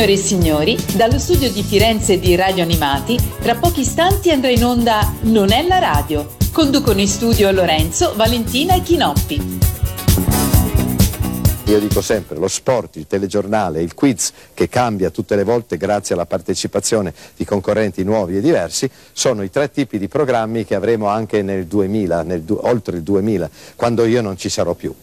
Signore e signori, dallo studio di Firenze di Radio Animati, tra pochi istanti andrà in onda Non è la radio. Conducono in studio Lorenzo, Valentina e Chinoppi. Io dico sempre, lo sport, il telegiornale, il quiz che cambia tutte le volte grazie alla partecipazione di concorrenti nuovi e diversi, sono i tre tipi di programmi che avremo anche nel 2000, nel, oltre il 2000, quando io non ci sarò più.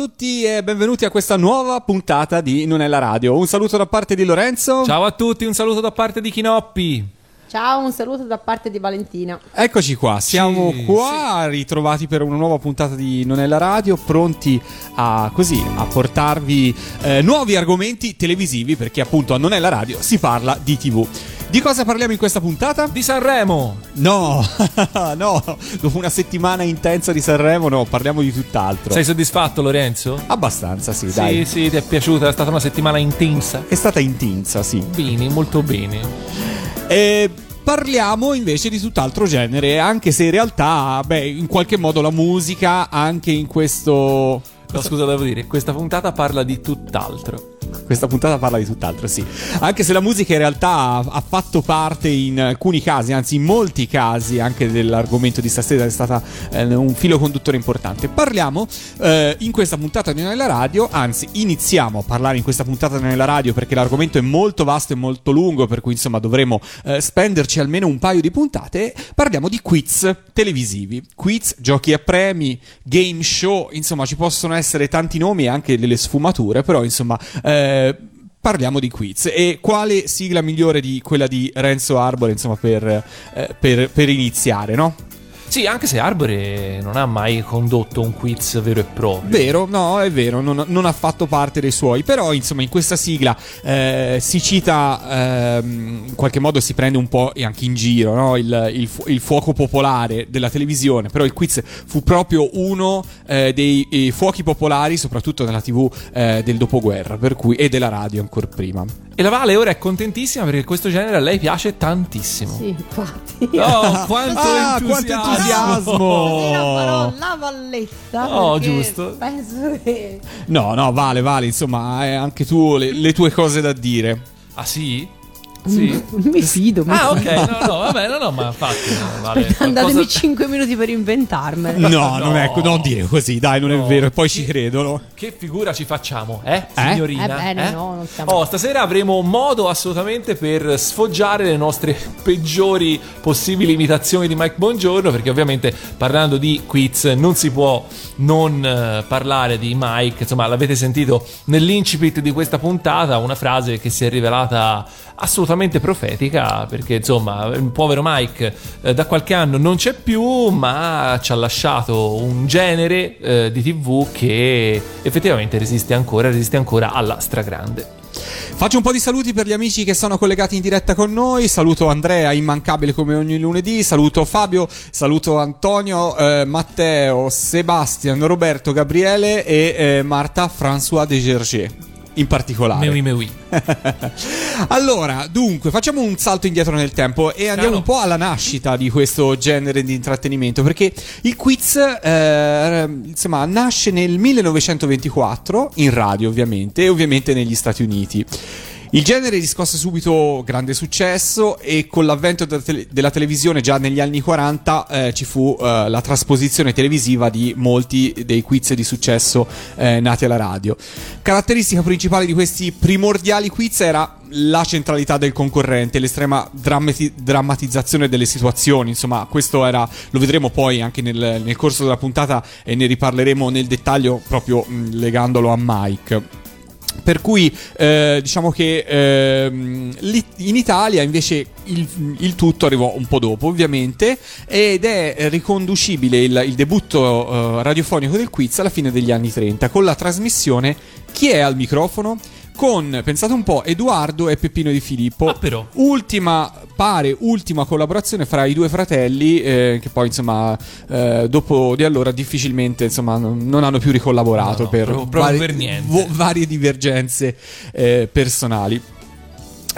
Tutti e benvenuti a questa nuova puntata di Non è la radio. Un saluto da parte di Lorenzo. Ciao a tutti, un saluto da parte di Chinoppi. Ciao, un saluto da parte di Valentina. Eccoci qua, siamo Sì, qua ritrovati per una nuova puntata di Non è la radio, pronti a così a portarvi eh, nuovi argomenti televisivi perché appunto a Non è la radio si parla di TV. Di cosa parliamo in questa puntata? Di Sanremo. No, no, dopo una settimana intensa di Sanremo, no, parliamo di tutt'altro. Sei soddisfatto, Lorenzo? Abbastanza, sì, dai. Sì, sì, ti è piaciuta? È stata una settimana intensa. È stata intensa, sì. Bene, molto bene. E parliamo invece di tutt'altro genere, anche se in realtà, beh, in qualche modo la musica anche in questo No, scusa, devo dire, questa puntata parla di tutt'altro. Questa puntata parla di tutt'altro, sì. Anche se la musica in realtà ha, fatto parte in alcuni casi, anzi in molti casi, anche dell'argomento di stasera è stata eh, un filo conduttore importante. Parliamo eh, in questa puntata di Nella Radio, anzi iniziamo a parlare in questa puntata di Nella Radio perché l'argomento è molto vasto e molto lungo, per cui insomma dovremo eh, spenderci almeno un paio di puntate. Parliamo di quiz televisivi, quiz, giochi a premi, game show, insomma ci possono essere tanti nomi e anche delle sfumature, però insomma... Eh, Parliamo di quiz e quale sigla migliore di quella di Renzo Arbore, insomma, per, eh, per, per iniziare, no? Sì, anche se Arbore non ha mai condotto un quiz vero e proprio. Vero, no, è vero, non, non ha fatto parte dei suoi, però insomma in questa sigla eh, si cita, ehm, in qualche modo si prende un po' e anche in giro no? il, il fu- il fuoco popolare della televisione, però il quiz fu proprio uno eh, dei eh, fuochi popolari, soprattutto nella tv eh, del dopoguerra, per cui, e della radio ancora prima. E la Vale ora è contentissima perché questo genere a lei piace tantissimo. Sì, infatti. Oh, quanto Ah, entusiasmo! quanto entusiasmo! Stasera farò la valletta. Oh, giusto. Penso che. No, no, vale, vale, insomma, hai anche tu le, le tue cose da dire. Ah sì? Sì. Mi fido. mi Ah, ok, no, no, vabbè, no, no, ma infatti, no, vale. Datemi qualcosa- 5 minuti per inventarmene. No, No. non, è, non dire così, dai, non è No. vero, e poi ci credono. Che figura ci facciamo, eh, Eh? signorina? Eh beh, no, non siamo- Oh, stasera avremo modo assolutamente per sfoggiare le nostre peggiori possibili imitazioni di Mike Bongiorno, perché ovviamente parlando di quiz non si può non eh, parlare di Mike, insomma l'avete sentito nell'incipit di questa puntata, una frase che si è rivelata assolutamente profetica, perché insomma il povero Mike eh, da qualche anno non c'è più, ma ci ha lasciato un genere eh, di tv che effettivamente resiste ancora, resiste ancora alla stragrande. Faccio un po' di saluti per gli amici che sono collegati in diretta con noi. Saluto Andrea, immancabile come ogni lunedì. Saluto Fabio, saluto Antonio, eh, Matteo, Sebastian, Roberto, Gabriele e eh, Marta François de Gerger. In particolare. Mewi mewi. allora, dunque, facciamo un salto indietro nel tempo e andiamo Caro. un po' alla nascita di questo genere di intrattenimento. Perché il quiz, eh, insomma, nasce nel 1924 in radio, ovviamente, e ovviamente negli Stati Uniti. Il genere riscosse subito grande successo e con l'avvento della, tele- della televisione già negli anni 40 eh, ci fu eh, la trasposizione televisiva di molti dei quiz di successo eh, nati alla radio. Caratteristica principale di questi primordiali quiz era la centralità del concorrente, l'estrema drammati- drammatizzazione delle situazioni, insomma questo era, lo vedremo poi anche nel, nel corso della puntata e ne riparleremo nel dettaglio proprio mh, legandolo a Mike. Per cui eh, diciamo che lì- in Italia invece il, il tutto arrivò un po' dopo ovviamente ed è riconducibile il, il debutto eh, radiofonico del quiz alla fine degli anni 30 con la trasmissione Chi è al microfono? Con, pensate un po', Edoardo e Peppino Di Filippo. Ah, però. Ultima, pare, ultima collaborazione fra i due fratelli, eh, che poi, insomma, eh, dopo di allora difficilmente, insomma, non, hanno più ricollaborato No, no, per, proprio- proprio varie, per vo- varie divergenze eh, personali.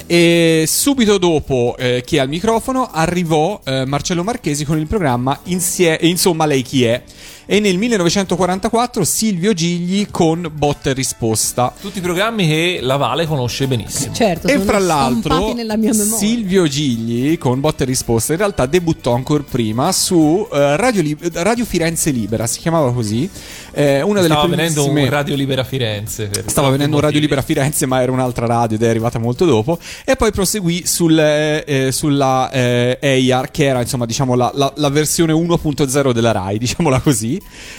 E subito dopo eh, chi è al microfono arrivò eh, Marcello Marchesi con il programma Insie- Insomma lei chi è e nel 1944 Silvio Gigli con Botta e Risposta Tutti i programmi che la Vale conosce benissimo. Certo, e sono fra l'altro stampati nella mia memoria. Silvio Gigli con Botta e Risposta in realtà debuttò ancora prima su eh, Radio, Lib- Radio Firenze Libera, si chiamava così, eh, una delle Stava venendo primissime- un Radio Libera Firenze. Stava venendo un Radio. Libera Firenze, ma era un'altra radio ed è arrivata molto dopo. E poi proseguì sul, eh, eh, sulla eh, EIAR, che era insomma diciamo la, la- la versione 1.0 della Rai, diciamola così.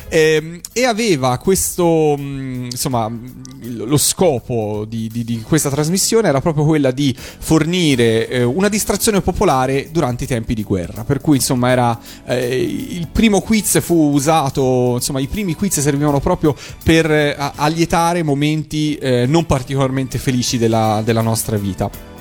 Ehm, e aveva questo, mh, insomma, mh, lo scopo di, di- di questa trasmissione era proprio quella di fornire eh, una distrazione popolare durante i tempi di guerra. Per cui insomma era eh, il primo quiz fu usato, insomma i primi quiz servivano proprio per eh, allietare momenti eh, non particolarmente felici della, della nostra vita.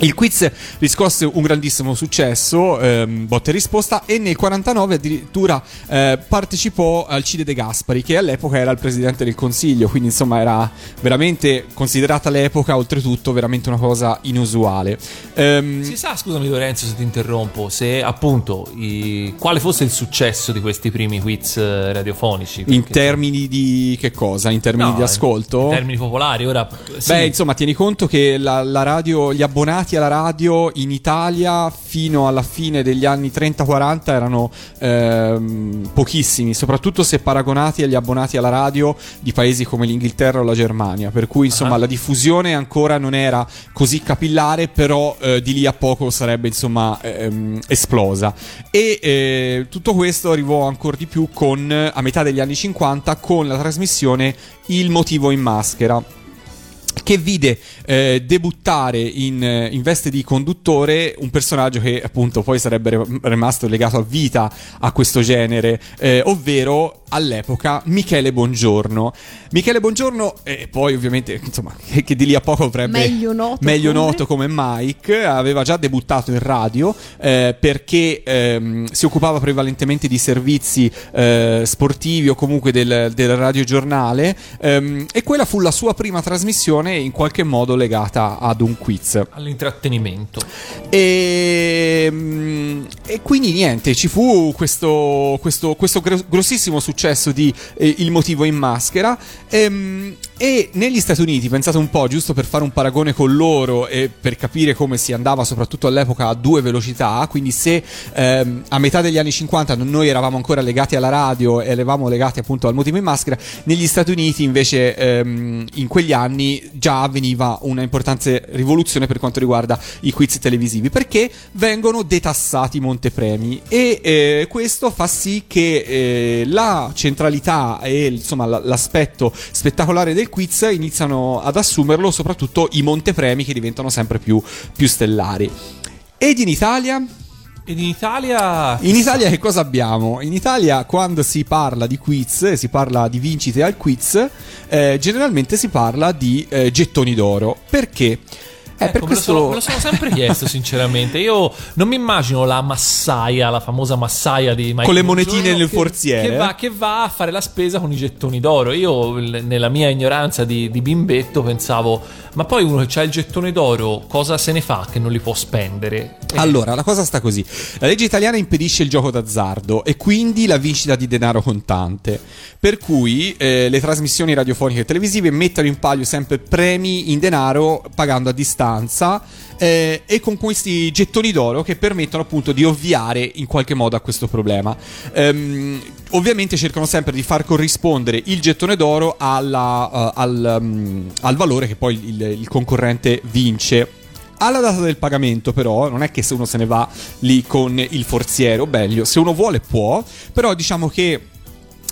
Il quiz riscosse un grandissimo successo, ehm, botta e risposta, e nel 49 addirittura eh, partecipò Alcide De Gaspari, che all'epoca era il presidente del consiglio, quindi insomma era veramente considerata all'epoca, oltretutto, veramente una cosa inusuale. Ehm, Si sa, scusami Lorenzo se ti interrompo, se appunto i- quale fosse il successo di questi primi quiz eh, radiofonici. in perché- termini di che cosa? In termini No, di ascolto? In termini popolari, ora... sì. Beh, insomma, tieni conto che la, la radio, gli abbonati alla radio in Italia fino alla fine degli anni 30-40 erano ehm, pochissimi, soprattutto se paragonati agli abbonati alla radio di paesi come l'Inghilterra o la Germania. Per cui, insomma, Ah. la diffusione ancora non era così capillare, però eh, di lì a poco sarebbe, insomma, ehm, esplosa. E eh, tutto questo arrivò ancora di più con, a metà degli anni 50 con la trasmissione Il motivo in maschera che vide eh, debuttare in, eh, in, veste di conduttore un personaggio che appunto poi sarebbe rimasto legato a vita a questo genere, eh, ovvero all'epoca Michele Bongiorno. Michele Bongiorno, e poi ovviamente insomma che, che, di lì a poco avrebbe meglio noto, meglio come? noto come Mike, aveva già debuttato in radio eh, perché ehm, si occupava prevalentemente di servizi eh, sportivi o comunque del, del radiogiornale ehm, e quella fu la sua prima trasmissione in qualche modo legata ad un quiz. All'intrattenimento. E, ehm, e quindi niente, ci fu questo, questo, questo grossissimo successo di eh, Il motivo in maschera. Ehm, e negli Stati Uniti, pensate un po', giusto per fare un paragone con loro e per capire come si andava soprattutto all'epoca a due velocità, quindi se ehm, a metà degli anni 50 noi eravamo ancora legati alla radio e eravamo legati appunto al motivo in maschera, negli Stati Uniti invece ehm, in quegli anni già avveniva una importante rivoluzione per quanto riguarda i quiz televisivi, perché vengono detassati i montepremi e eh, questo fa sì che eh, la centralità e insomma l'aspetto spettacolare del quiz iniziano ad assumerlo soprattutto i montepremi che diventano sempre più, più stellari. Ed in Italia? Ed in Italia? In Italia che cosa abbiamo? In Italia quando si parla di quiz, si parla di vincite al quiz, eh, generalmente si parla di eh, gettoni d'oro. Perché? Eh, ecco, questo... me, lo sono, me lo sono sempre chiesto, sinceramente. Io non mi immagino la massaia, la famosa massaia di Mike Con le monetine nel forziere. Che va, che va, a fare la spesa con i gettoni d'oro. Io, nella mia ignoranza di, di bimbetto, pensavo, ma poi uno che ha il gettone d'oro, cosa se ne fa che non li può spendere? Eh. Allora, la cosa sta così. La legge italiana impedisce il gioco d'azzardo e quindi la vincita di denaro contante. Per cui eh, le trasmissioni radiofoniche e televisive mettono in palio sempre premi in denaro pagando a distanza distanza eh, e con questi gettoni d'oro che permettono appunto di ovviare in qualche modo a questo problema. Um, ovviamente cercano sempre di far corrispondere il gettone d'oro alla, uh, al, um, al, valore che poi il, il concorrente vince. Alla data del pagamento, però, non è che se uno se ne va lì con il forziere, o meglio, se uno vuole può, però diciamo che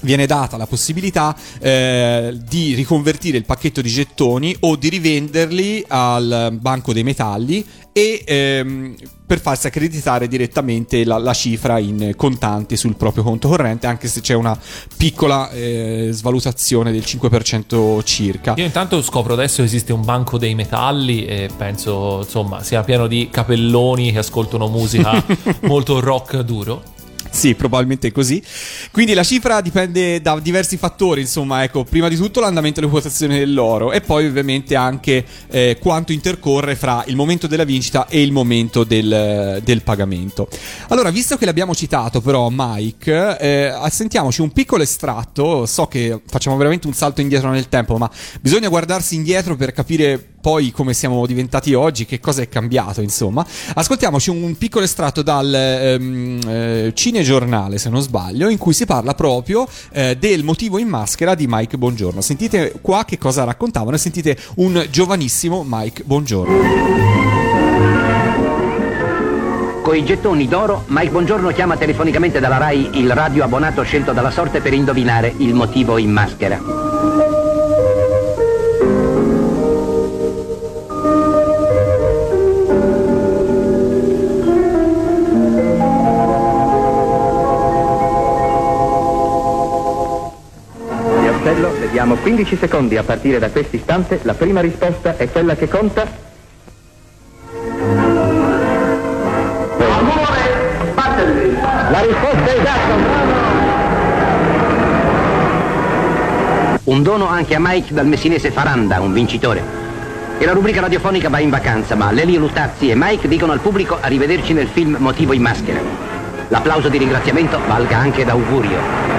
viene data la possibilità eh, di riconvertire il pacchetto di gettoni o di rivenderli al banco dei metalli e ehm, per farsi accreditare direttamente la, la, cifra in contanti sul proprio conto corrente, anche se c'è una piccola eh, svalutazione del 5% circa. Io intanto scopro adesso che esiste un banco dei metalli e penso insomma sia pieno di capelloni che ascoltano musica molto rock duro. Sì, probabilmente così. Quindi la cifra dipende da diversi fattori, insomma, ecco, prima di tutto l'andamento delle quotazioni dell'oro e poi ovviamente anche eh, quanto intercorre fra il momento della vincita e il momento del, del pagamento. Allora, visto che l'abbiamo citato però Mike, eh, sentiamoci un piccolo estratto, so che facciamo veramente un salto indietro nel tempo, ma bisogna guardarsi indietro per capire poi come siamo diventati oggi, che cosa è cambiato, insomma. Ascoltiamoci un piccolo estratto dal ehm, eh, cinegiornale, se non sbaglio, in cui si parla proprio eh, del motivo in maschera di Mike Bongiorno. Sentite qua che cosa raccontavano e sentite un giovanissimo Mike Bongiorno. Con i gettoni d'oro, Mike Bongiorno chiama telefonicamente dalla RAI il radio abbonato scelto dalla sorte per indovinare il motivo in maschera. Abbiamo 15 secondi a partire da questo istante. La prima risposta è quella che conta. La risposta è esatta. Un dono anche a Mike dal messinese Faranda, un vincitore. E la rubrica radiofonica va in vacanza, ma Lelio Lutazzi e Mike dicono al pubblico arrivederci nel film Motivo in maschera. L'applauso di ringraziamento valga anche da augurio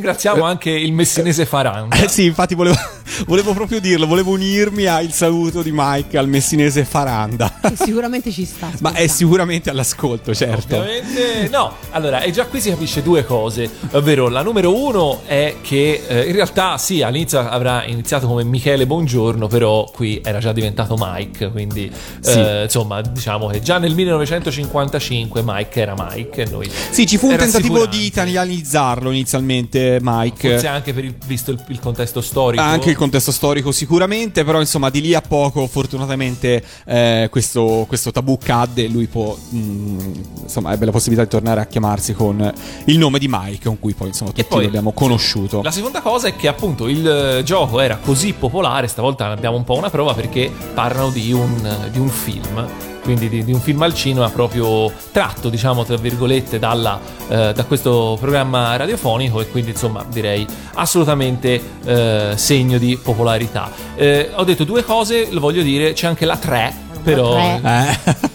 ringraziamo anche il messinese Faranda. Eh sì, infatti volevo, volevo proprio dirlo, volevo unirmi al saluto di Mike al messinese Faranda. Che sicuramente ci sta. Ma è sicuramente all'ascolto, certo. Ovviamente no. Allora, e già qui si capisce due cose, ovvero la numero uno è che eh, in realtà sì, all'inizio avrà iniziato come Michele Buongiorno, però qui era già diventato Mike, quindi sì. eh, insomma, diciamo che già nel 1955 Mike era Mike e noi Sì, ci fu un tentativo di italianizzarlo inizialmente eh, Mike. Forse anche per il, visto il, il contesto storico. Anche il contesto storico sicuramente, però insomma di lì a poco fortunatamente eh, questo, questo tabù cadde e lui può, mh, insomma ebbe la possibilità di tornare a chiamarsi con il nome di Mike, con cui poi insomma tutti poi, l'abbiamo conosciuto. La seconda cosa è che appunto il eh, gioco era così popolare, stavolta abbiamo un po' una prova perché parlano di un, di un film quindi di, di, un film al cinema proprio tratto, diciamo, tra virgolette, dalla, eh, da questo programma radiofonico e quindi insomma direi assolutamente eh, segno di popolarità. Eh, ho detto due cose, lo voglio dire, c'è anche la 3, però... Eh.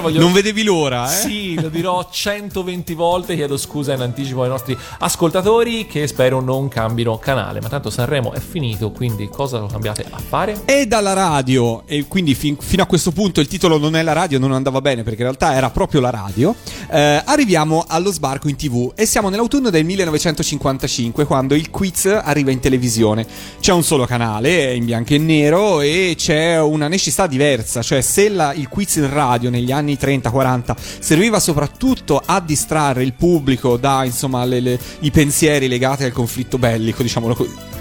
Voglio... Non vedevi l'ora, eh? Sì, lo dirò 120 volte. Chiedo scusa in anticipo ai nostri ascoltatori che spero non cambino canale. Ma tanto Sanremo è finito, quindi cosa lo cambiate a fare? E dalla radio, e quindi fin- fino a questo punto il titolo non è la radio, non andava bene perché in realtà era proprio la radio. Eh, arriviamo allo sbarco in tv e siamo nell'autunno del 1955 quando il quiz arriva in televisione. C'è un solo canale in bianco e nero e c'è una necessità diversa, cioè se la, il quiz in radio radio negli anni 30-40 serviva soprattutto a distrarre il pubblico da insomma le, le, i pensieri legati al conflitto bellico, diciamolo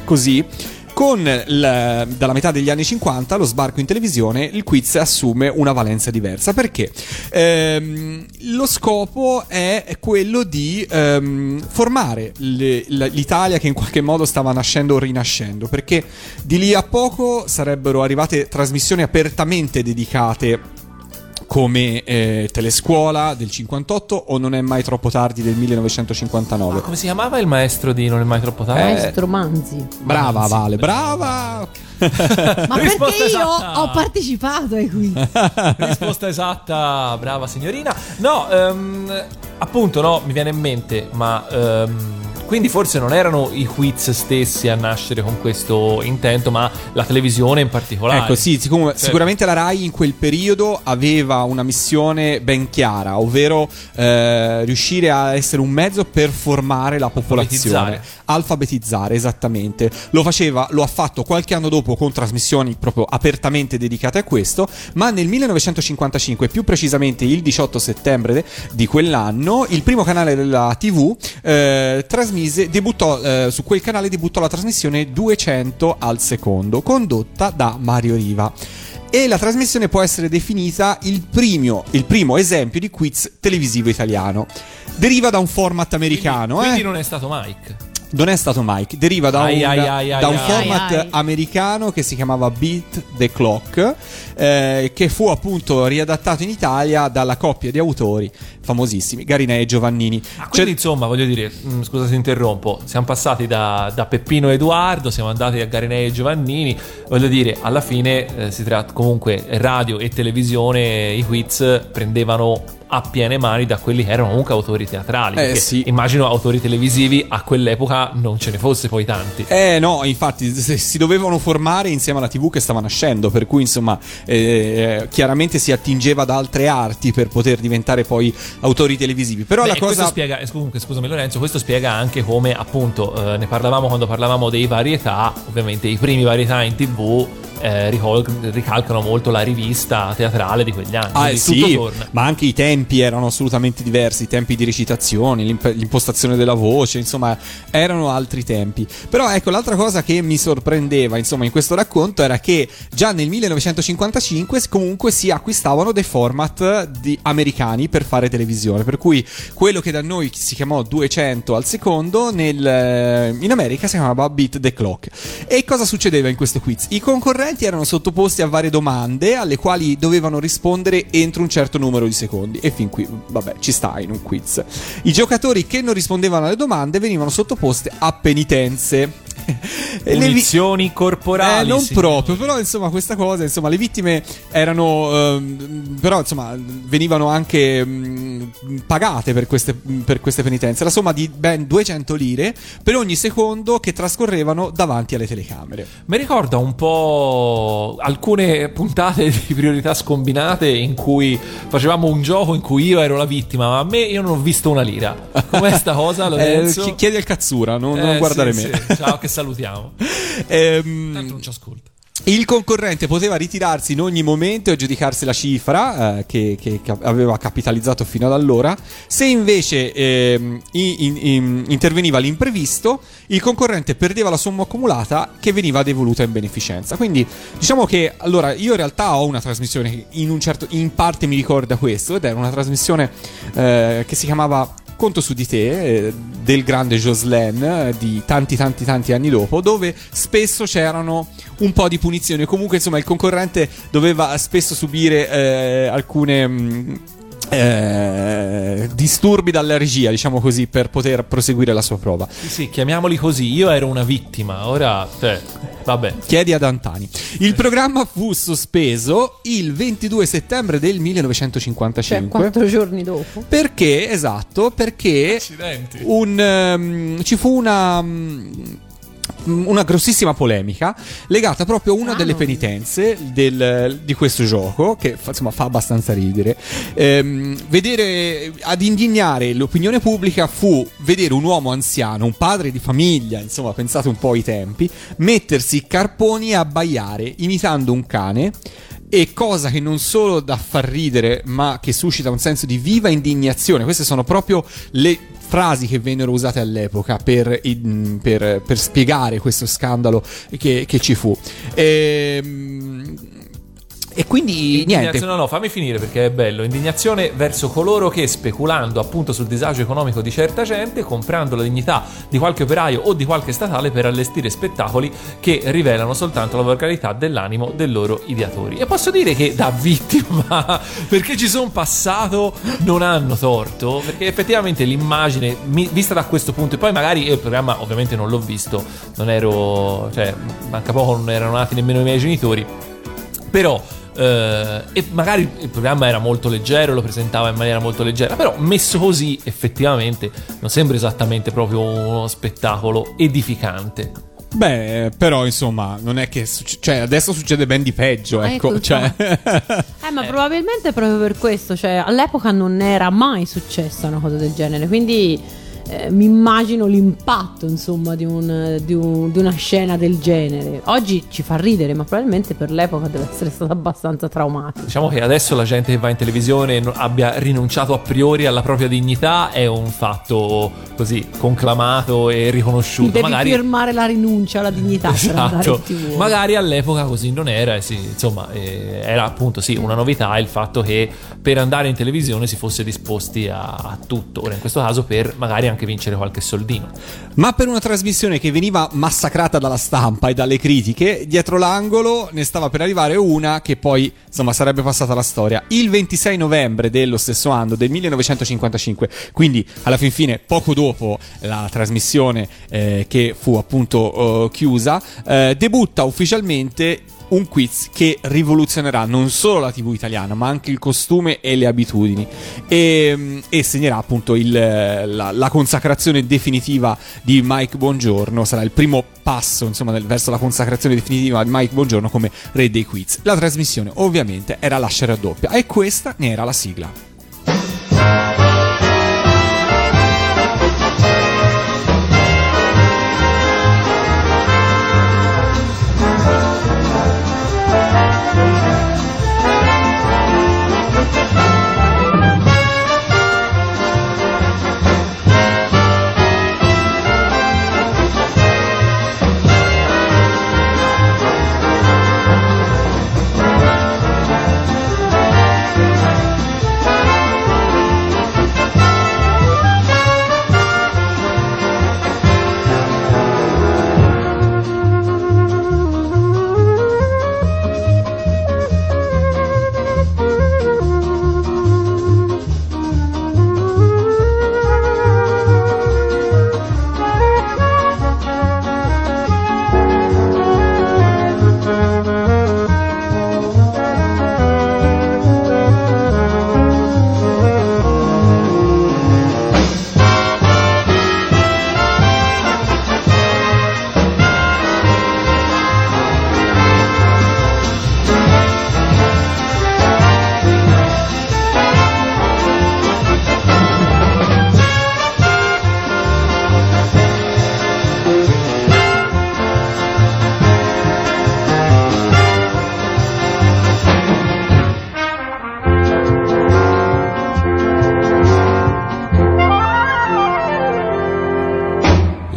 così. Con l, dalla metà degli anni 50 lo sbarco in televisione il quiz assume una valenza diversa. Perché? Ehm, lo scopo è quello di ehm, formare le, l'Italia che in qualche modo stava nascendo o rinascendo. Perché di lì a poco sarebbero arrivate trasmissioni apertamente dedicate come eh, Telescuola del 58 o Non è mai troppo tardi del 1959. Ma come si chiamava il maestro di Non è mai troppo tardi? Maestro Manzi. Brava Manzi. Vale, brava. Ma perché io ho partecipato ai quiz? Risposta esatta, brava signorina. No, ehm, appunto, no, mi viene in mente, ma ehm, quindi forse non erano i quiz stessi a nascere con questo intento, ma la televisione in particolare. Ecco, sì, siccome- Certo. sicuramente la RAI in quel periodo aveva una missione ben chiara, ovvero eh, riuscire a essere un mezzo per formare la popolazione. Alfabetizzare. Alfabetizzare, esattamente. Lo faceva, lo ha fatto qualche anno dopo con trasmissioni proprio apertamente dedicate a questo, ma nel 1955, più precisamente il 18 settembre di quell'anno, il primo canale della TV eh, trasmise, debuttò, eh, su quel canale debuttò la trasmissione 200 al secondo, condotta da Mario Riva. E la trasmissione può essere definita il primo, il primo esempio di quiz televisivo italiano. Deriva da un format americano, Quindi eh? non è stato Mike. Non è stato Mike, deriva da un, ai, ai, ai, da un ai. format americano che si chiamava Beat the Clock, eh, che fu appunto riadattato in Italia dalla coppia di autori famosissimi, Garinei e Giovannini. Ah, quindi insomma, voglio dire, mm, scusa se interrompo, siamo passati da, da Peppino e Edoardo, siamo andati a Garinei e Giovannini, voglio dire, alla fine eh, si tratta comunque radio e televisione, i quiz prendevano a piene mani da quelli che erano comunque autori teatrali. Eh, sì. Immagino autori televisivi a quell'epoca non ce ne fosse poi tanti. Eh no, infatti si dovevano formare insieme alla TV che stava nascendo, per cui insomma eh, chiaramente si attingeva ad altre arti per poter diventare poi autori televisivi. Però Beh, la questo cosa... spiega, comunque, scusami Lorenzo, questo spiega anche come appunto eh, ne parlavamo quando parlavamo dei varietà, ovviamente i primi varietà in tv eh, ricol- ricalcano molto la rivista teatrale di quegli anni. Ah, quindi sì, ma anche i tempi erano assolutamente diversi, i tempi di recitazioni, l'imp- l'impostazione della voce, insomma, erano altri tempi. Però ecco, l'altra cosa che mi sorprendeva, insomma, in questo racconto era che già nel 1955 s- comunque si acquistavano dei format di- americani per fare televisione, per cui quello che da noi si chiamò 200 al secondo, nel, eh, in America si chiamava Beat the Clock. E cosa succedeva in questo quiz? I concorrenti erano sottoposti a varie domande alle quali dovevano rispondere entro un certo numero di secondi. E fin qui, vabbè, ci sta in un quiz. I giocatori che non rispondevano alle domande venivano sottoposti a penitenze. Le vi- corporali. eh, non sì. proprio, però insomma questa cosa, insomma le vittime erano, ehm, però insomma venivano anche mm, pagate per queste, per queste penitenze, la somma di ben 200 lire per ogni secondo che trascorrevano davanti alle telecamere. Mi ricorda un po' alcune puntate di priorità scombinate in cui facevamo un gioco in cui io ero la vittima, ma a me io non ho visto una lira. Com'è sta cosa, Eh, Lorenzo? chi- chiedi al Katsura, non, non Eh, guardare sì, me. sì. Ciao, che salutiamo. Ehm, Tanto non ci ascolta. Il concorrente poteva ritirarsi in ogni momento e aggiudicarsi la cifra eh, che, che- che aveva capitalizzato fino ad allora. Se invece in- in- in- interveniva l'imprevisto, il concorrente perdeva la somma accumulata che veniva devoluta in beneficenza. Quindi diciamo che allora io in realtà ho una trasmissione che in, un certo, in parte mi ricorda questo ed era una trasmissione eh, che si chiamava Conto su di te eh, del grande Jocelyn eh, di tanti tanti tanti anni dopo dove spesso c'erano un po' di punizioni. Comunque insomma il concorrente doveva spesso subire eh, alcune mh, eh, disturbi dalla regia diciamo così per poter proseguire la sua prova Sì, sì, chiamiamoli così. Io ero una vittima, ora. Cioè, vabbè. chiedi ad Antani il programma fu sospeso il 22 settembre del Cioè, 1955 quattro giorni dopo. perché esatto perché Accidenti. un, ehm, ci fu una, mm, una grossissima polemica legata proprio a una Ah, delle no. penitenze del- di questo gioco, che insomma fa abbastanza ridere. Ehm, vedere, ad indignare l'opinione pubblica fu vedere un uomo anziano, un padre di famiglia, insomma pensate un po' ai tempi, mettersi carponi e abbaiare imitando un cane. E cosa che non solo da far ridere, ma che suscita un senso di viva indignazione. Queste sono proprio le frasi che vennero usate all'epoca per, in- per- per spiegare questo scandalo che, che ci fu. Ehm, E, quindi niente. No, no, fammi finire perché è bello. Indignazione verso coloro che, speculando appunto sul disagio economico di certa gente, comprando la dignità di qualche operaio o di qualche statale per allestire spettacoli che rivelano soltanto la volgarità dell'animo dei loro ideatori. E posso dire che da vittima, perché ci sono passato, non hanno torto, perché effettivamente l'immagine, vista da questo punto, e poi magari io il programma ovviamente non l'ho visto, non ero, cioè, manca poco, non erano nati nemmeno i miei genitori, però eh, e magari il programma era molto leggero, lo presentava in maniera molto leggera, però messo così effettivamente non sembra esattamente proprio uno spettacolo edificante. Beh, però insomma, non è che succe- cioè, adesso succede ben di peggio, Ah, ecco, ecco, cioè Eh, ma probabilmente proprio per questo, cioè all'epoca non era mai successa una cosa del genere, quindi eh, mi immagino l'impatto, insomma, di, un- di un- di una scena del genere. Oggi ci fa ridere, ma probabilmente per l'epoca deve essere stata abbastanza traumatica. Diciamo che adesso la gente che va in televisione abbia rinunciato a priori alla propria dignità è un fatto così conclamato e riconosciuto. Devi magari firmare la rinuncia alla dignità Esatto, magari all'epoca così non era, sì, insomma, eh, era appunto sì, una novità il fatto che per andare in televisione si fosse disposti a, a tutto, ora in questo caso per magari anche vincere qualche soldino. Ma per una trasmissione che veniva massacrata dalla stampa e dalle critiche, dietro l'angolo ne stava per arrivare una che poi, insomma, sarebbe passata alla storia. Il 26 novembre dello stesso anno, del 1955, quindi alla fin fine, poco dopo la trasmissione eh, che fu appunto eh, chiusa, eh, debutta ufficialmente un quiz che rivoluzionerà non solo la TV italiana, ma anche il costume e le abitudini. E, e segnerà appunto il- la, la consacrazione definitiva di Mike Bongiorno. Sarà il primo passo, insomma, del- verso la consacrazione definitiva di Mike Bongiorno come re dei quiz. La trasmissione, ovviamente, era lascia raddoppia, e questa ne era la sigla.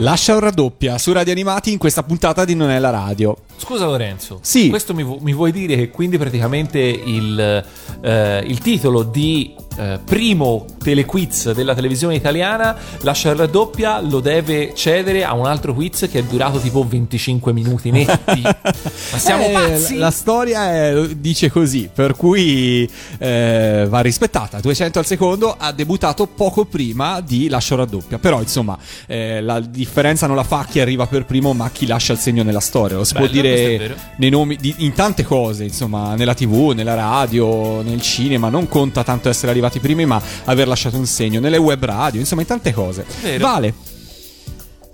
Lascia un raddoppia su Radio Animati in questa puntata di Non è la radio. Scusa Lorenzo, Sì. questo mi, vu- mi vuoi dire che quindi praticamente il, eh, il titolo di eh, primo telequiz della televisione italiana, Lascia il raddoppia, lo deve cedere a un altro quiz che è durato tipo 25 minuti netti. Ma siamo Eh, pazzi? La, la storia è- dice così, per cui eh, va rispettata. 200 al secondo ha debuttato poco prima di Lascia un raddoppia. Però, insomma, eh, la differenza non la fa chi arriva per primo, ma chi lascia il segno nella storia. Lo si Bello, può dire nei nomi, di- in tante cose, insomma, nella TV, nella radio, nel cinema. Non conta tanto essere arrivati primi, ma aver lasciato un segno. Nelle web radio, insomma, in tante cose. Vero. Vale.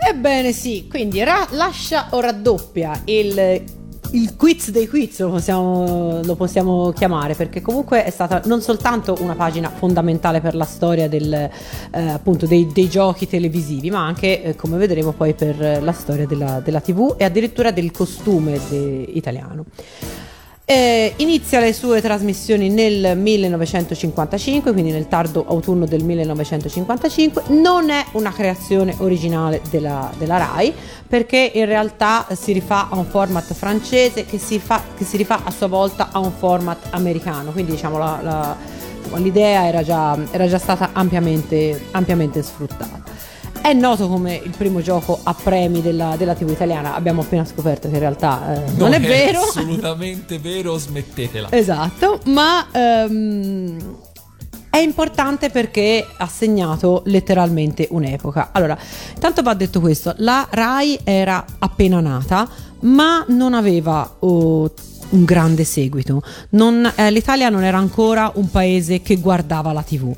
Ebbene sì, quindi ra- lascia o raddoppia il, il quiz dei quiz, lo possiamo, lo possiamo chiamare, perché comunque è stata non soltanto una pagina fondamentale per la storia del, eh, appunto dei, dei giochi televisivi, ma anche, eh, come vedremo poi, per la storia della, della TV e addirittura del costume de- italiano. Eh, inizia le sue trasmissioni nel 1955, quindi nel tardo autunno del 1955. Non è una creazione originale della, della RAI, perché in realtà si rifà a un format francese che si, fa- che si rifà a sua volta a un format americano. Quindi diciamo la- la- l'idea era già, era già stata ampiamente, ampiamente sfruttata. È noto come il primo gioco a premi della, della TV italiana. Abbiamo appena scoperto che in realtà eh, non, è vero. assolutamente vero, smettetela. Esatto, ma ehm, è importante perché ha segnato letteralmente un'epoca. Allora, intanto va detto questo, la RAI era appena nata, ma non aveva oh, un grande seguito. Non- eh, L'Italia non era ancora un paese che guardava la TV.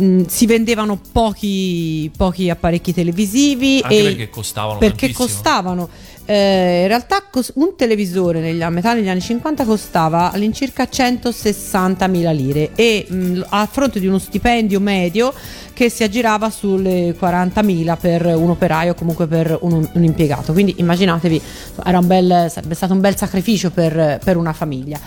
Mm, si vendevano pochi, pochi apparecchi televisivi Anche e perché costavano perché tantissimo. costavano. Eh, in realtà cos- un televisore negli, a metà degli anni 50 costava all'incirca 160.000 lire e mh, a fronte di uno stipendio medio che si aggirava sulle 40.000 per un operaio o comunque per un, un impiegato. Quindi immaginatevi era un bel, sarebbe stato un bel sacrificio per, per una famiglia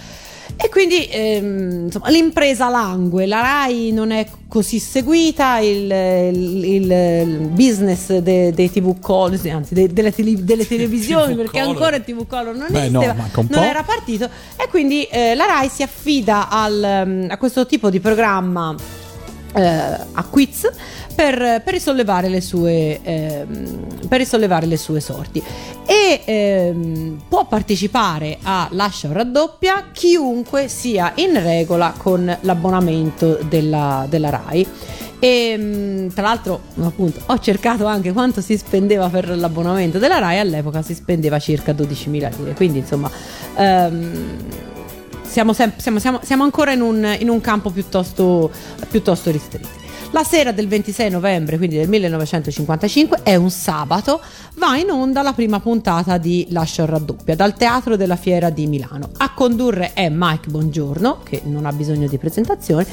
e quindi ehm, insomma, l'impresa langue, la RAI non è così seguita, il, il- il business de- dei TV color, anzi de- delle, tele- delle televisioni, perché color. ancora il TV color non Beh, no, esisteva, un non era partito e quindi eh, la RAI si affida al, mm, a questo tipo di programma eh, a quiz per, per risollevare le sue ehm, per risollevare le sue sorti. E ehm, può partecipare a Lascia o raddoppia chiunque sia in regola con l'abbonamento della, della RAI. E mm, tra l'altro appunto ho cercato anche quanto si spendeva per l'abbonamento della RAI. All'epoca si spendeva circa 12.000 lire. Quindi insomma ehm, siamo, sem- siamo- siamo- siamo ancora in un, in un campo piuttosto, piuttosto ristretto. La sera del 26 novembre, quindi del 1955, è un sabato, va in onda la prima puntata di Lascia raddoppia dal Teatro della Fiera di Milano. A condurre è Mike Bongiorno, che non ha bisogno di presentazione,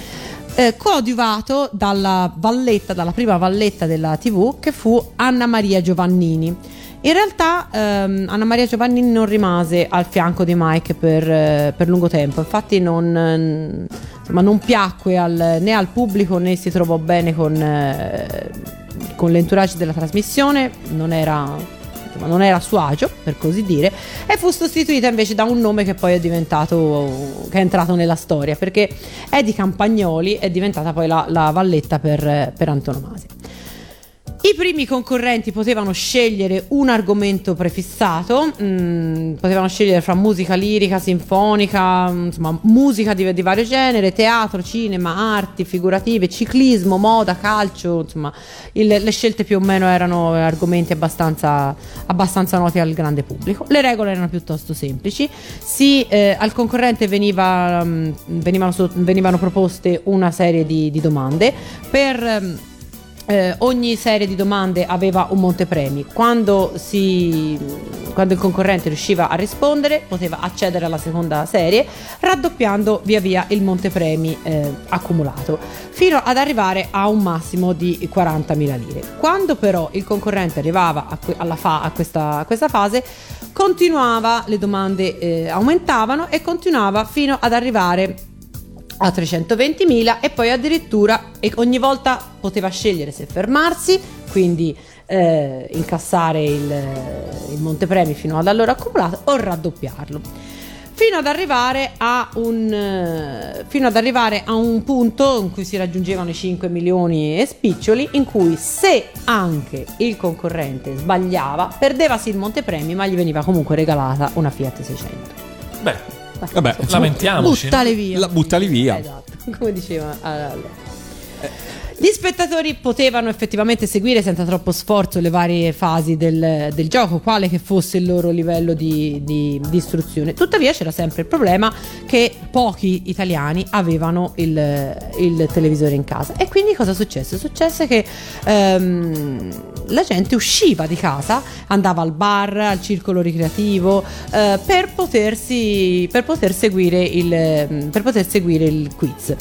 eh, coadiuvato dalla valletta, dalla prima valletta della TV, che fu Anna Maria Giovannini. In realtà ehm, Anna Maria Giovannini non rimase al fianco di Mike per, eh, per lungo tempo, infatti non, eh, insomma, non piacque al- né al pubblico né si trovò bene con, eh, con l'entourage della trasmissione, non era, insomma, non era a suo agio per così dire, e fu sostituita invece da un nome che poi è diventato, che è entrato nella storia, perché Edi Campagnoli è diventata poi la, la valletta per, per antonomasia. I primi concorrenti potevano scegliere un argomento prefissato, mm, potevano scegliere fra musica lirica, sinfonica, mm, insomma musica di, di vario genere, teatro, cinema, arti figurative, ciclismo, moda, calcio, insomma il- le scelte più o meno erano argomenti abbastanza, abbastanza noti al grande pubblico. Le regole erano piuttosto semplici, Si, eh, al concorrente veniva, mm, venivano, venivano proposte una serie di, di domande per... mm, eh, ogni serie di domande aveva un montepremi. Quando, si, quando il concorrente riusciva a rispondere, poteva accedere alla seconda serie, raddoppiando via via il montepremi eh, accumulato, fino ad arrivare a un massimo di 40.000 lire. Quando però il concorrente arrivava a, que- fa- a questa, a questa fase, continuava, le domande eh, aumentavano e continuava fino ad arrivare a 320.000 e poi addirittura e ogni volta poteva scegliere se fermarsi, quindi eh, incassare il, il montepremi fino ad allora accumulato o raddoppiarlo. Fino ad, arrivare a un, eh, fino ad arrivare a un punto in cui si raggiungevano i 5 milioni e spiccioli, in cui se anche il concorrente sbagliava, perdeva sì il montepremi, ma gli veniva comunque regalata una Fiat 600. Beh, Vabbè, lamentiamoci. Buttale via. La buttali via. Esatto, come diceva allora. Gli spettatori potevano effettivamente seguire senza troppo sforzo le varie fasi del, del gioco, quale che fosse il loro livello di, di, di, istruzione. Tuttavia c'era sempre il problema che pochi italiani avevano il, il televisore in casa. E quindi cosa successe? Successe che ehm, la gente usciva di casa, andava al bar, al circolo ricreativo, eh, per, potersi, per, poter seguire il, per poter seguire il quiz.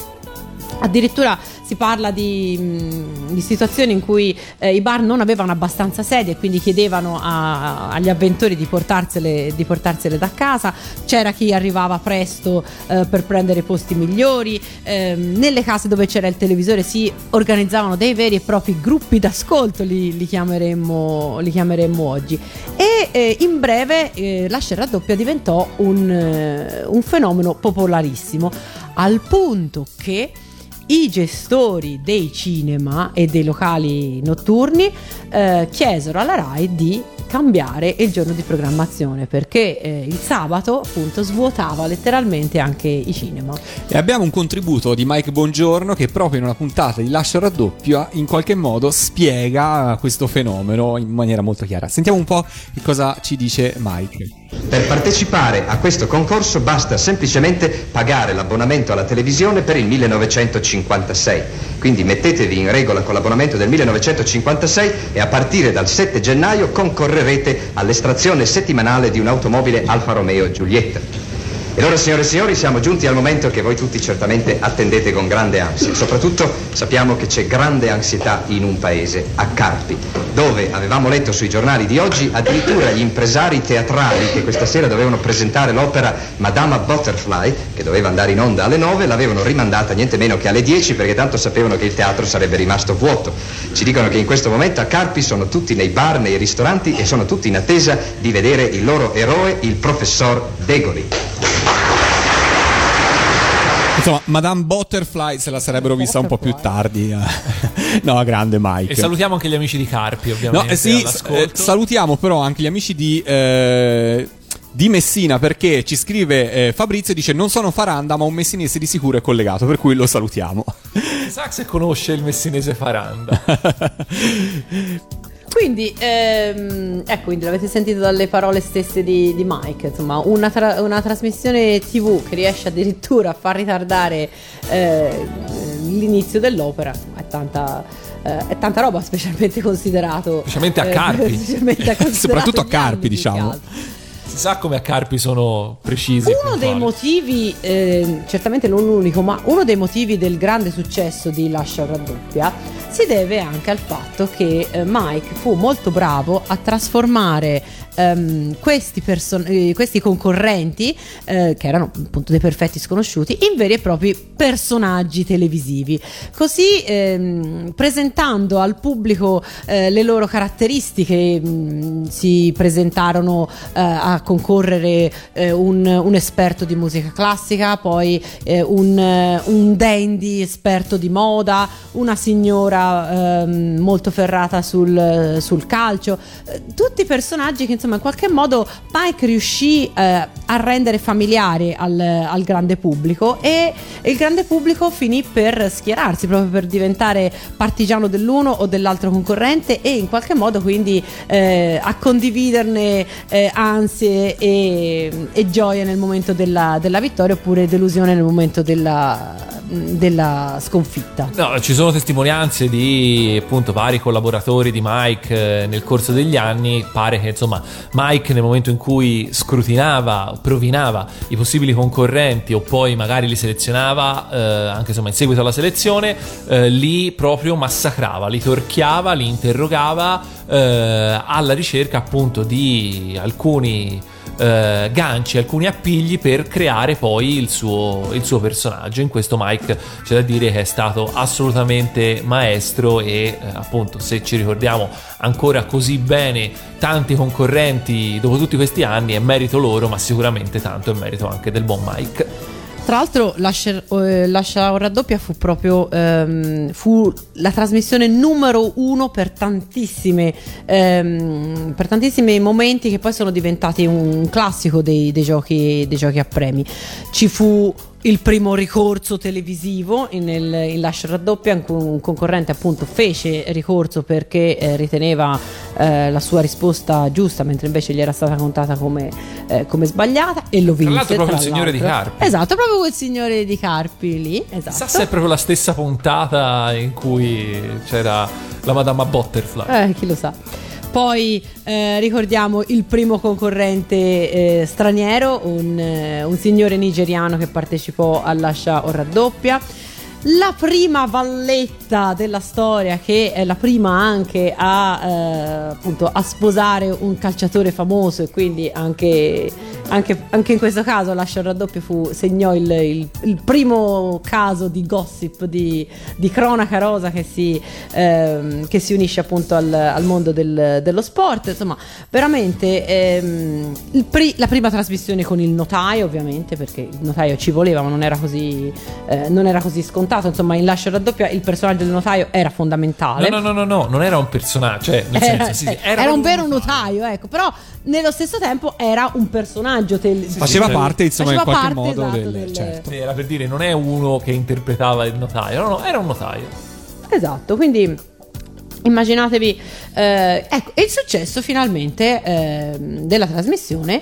Addirittura si parla di, mh, di situazioni in cui eh, i bar non avevano abbastanza sedie e quindi chiedevano a, agli avventori di portarsele, di portarsele, da casa. C'era chi arrivava presto eh, per prendere posti migliori. Eh, nelle case dove c'era il televisore si organizzavano dei veri e propri gruppi d'ascolto, li, li, chiameremmo, li chiameremmo, oggi. E eh, in breve eh, la scia raddoppia diventò un, eh, un fenomeno popolarissimo al punto che i gestori dei cinema e dei locali notturni eh, chiesero alla RAI di cambiare il giorno di programmazione perché eh, il sabato appunto svuotava letteralmente anche i cinema. E abbiamo un contributo di Mike Bongiorno che proprio in una puntata di Lascio raddoppio in qualche modo spiega questo fenomeno in maniera molto chiara. Sentiamo un po' che cosa ci dice Mike. Per partecipare a questo concorso basta semplicemente pagare l'abbonamento alla televisione per il 1956. Quindi mettetevi in regola con l'abbonamento del 1956 e a partire dal 7 gennaio concorrerete all'estrazione settimanale di un'automobile Alfa Romeo Giulietta. E allora, signore e signori, siamo giunti al momento che voi tutti certamente attendete con grande ansia. Soprattutto sappiamo che c'è grande ansietà in un paese, a Carpi, dove avevamo letto sui giornali di oggi addirittura gli impresari teatrali che questa sera dovevano presentare l'opera Madama Butterfly, che doveva andare in onda alle 9, l'avevano rimandata niente meno che alle 10 perché tanto sapevano che il teatro sarebbe rimasto vuoto. Ci dicono che in questo momento a Carpi sono tutti nei bar, nei ristoranti e sono tutti in attesa di vedere il loro eroe, il professor Degoli. Insomma, Madame Butterfly se la sarebbero vista un po' più tardi. no, grande Mike. E salutiamo anche gli amici di Carpi, ovviamente. No, eh sì, eh, salutiamo però anche gli amici di. Eh, di Messina perché ci scrive eh, Fabrizio e dice non sono Faranda ma un messinese di sicuro è collegato per cui lo salutiamo chissà se conosce il messinese Faranda Quindi, ehm, ecco, quindi l'avete sentito dalle parole stesse di, di Mike, insomma, una, tra- una, trasmissione TV che riesce addirittura a far ritardare eh, l'inizio dell'opera è tanta, eh, è tanta roba, specialmente considerato... Specialmente a eh, Carpi. specialmente Soprattutto a Carpi, diciamo. Si sa come a Carpi sono precisi. Uno dei motivi, eh, certamente non l'unico, ma uno dei motivi del grande successo di Lascia raddoppia si deve anche al fatto che eh, Mike fu molto bravo a trasformare um, questi, person- eh, questi, concorrenti, eh, che erano appunto dei perfetti sconosciuti, in veri e propri personaggi televisivi. Così ehm, presentando al pubblico eh, le loro caratteristiche, mh, mm, si presentarono eh, concorrere eh, un, un, esperto di musica classica, poi un, un dandy esperto di moda, una signora ehm, molto ferrata sul, sul calcio, tutti personaggi che insomma in qualche modo Mike riuscì eh, a rendere familiare al, al, grande pubblico e il grande pubblico finì per schierarsi proprio per diventare partigiano dell'uno o dell'altro concorrente e in qualche modo quindi eh, a condividerne eh, ansie e, e, gioia nel momento della, della vittoria oppure delusione nel momento della, della sconfitta. No, ci sono testimonianze di appunto vari collaboratori di Mike eh, nel corso degli anni. Pare che insomma Mike nel momento in cui scrutinava, provinava i possibili concorrenti o poi magari li selezionava, eh, anche insomma in seguito alla selezione, eh, li proprio massacrava, li torchiava, li interrogava eh, alla ricerca appunto di alcuni eh, ganci, alcuni appigli per creare poi il suo, il suo personaggio. In questo Mike c'è da dire che è stato assolutamente maestro e eh, appunto se ci ricordiamo ancora così bene tanti concorrenti dopo tutti questi anni è merito loro, ma sicuramente tanto è merito anche del buon Mike. Tra l'altro Lascia, eh, Lascia raddoppia fu proprio ehm, fu la trasmissione numero uno per tantissime ehm, per tantissimi momenti che poi sono diventati un classico dei, dei, giochi, dei giochi a premi. Ci fu il primo ricorso televisivo nel, in Lash raddoppia, un concorrente appunto fece ricorso perché eh, riteneva eh, la sua risposta giusta, mentre invece gli era stata contata come, eh, come sbagliata e lo vinse. Tra l'altro proprio tra il signore di l'altro. Carpi. Esatto, proprio quel signore di Carpi lì. Esatto. Chissà se è proprio la stessa puntata in cui c'era la Madama Butterfly. Eh, chi lo sa. Poi eh, ricordiamo il primo concorrente eh, straniero, un, eh, un signore nigeriano che partecipò all'Ascia o raddoppia. La prima valletta della storia, che è la prima anche a, eh, appunto, a sposare un calciatore famoso e quindi anche, anche, anche in questo caso l'Ascia o raddoppio fu, segnò il, il, il primo caso di gossip, di, di cronaca rosa che si, ehm, che si unisce appunto al, al mondo del- dello sport. Insomma, veramente ehm, il pri- la prima trasmissione con il notaio, ovviamente, perché il notaio ci voleva, ma non era così, eh, non era così scontato. Insomma, in Lascio raddoppia il personaggio del notaio era fondamentale. No, no, no, no, no, non era un personaggio, cioè, nel Era, senso, sì, sì, eh, era, era un proprio vero notaio, ecco, però nello stesso tempo era un personaggio tel- Faceva parte, insomma, in Faceva qualche parte, modo esatto, del, del- certo. Sì, era per dire, non è uno che interpretava il notaio, no, no, era un notaio. Esatto, quindi immaginatevi, eh, ecco, e il successo finalmente ehm, della trasmissione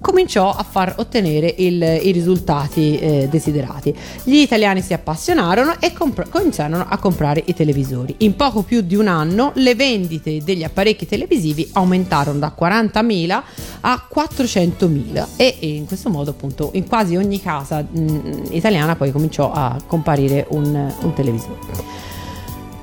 cominciò a far ottenere il- i risultati eh, desiderati. Gli italiani si appassionarono e compr- cominciarono a comprare i televisori. In poco più di un anno le vendite degli apparecchi televisivi aumentarono da 40.000 a 400.000 e, e in questo modo appunto in quasi ogni casa mh, italiana poi cominciò a comparire un, un televisore.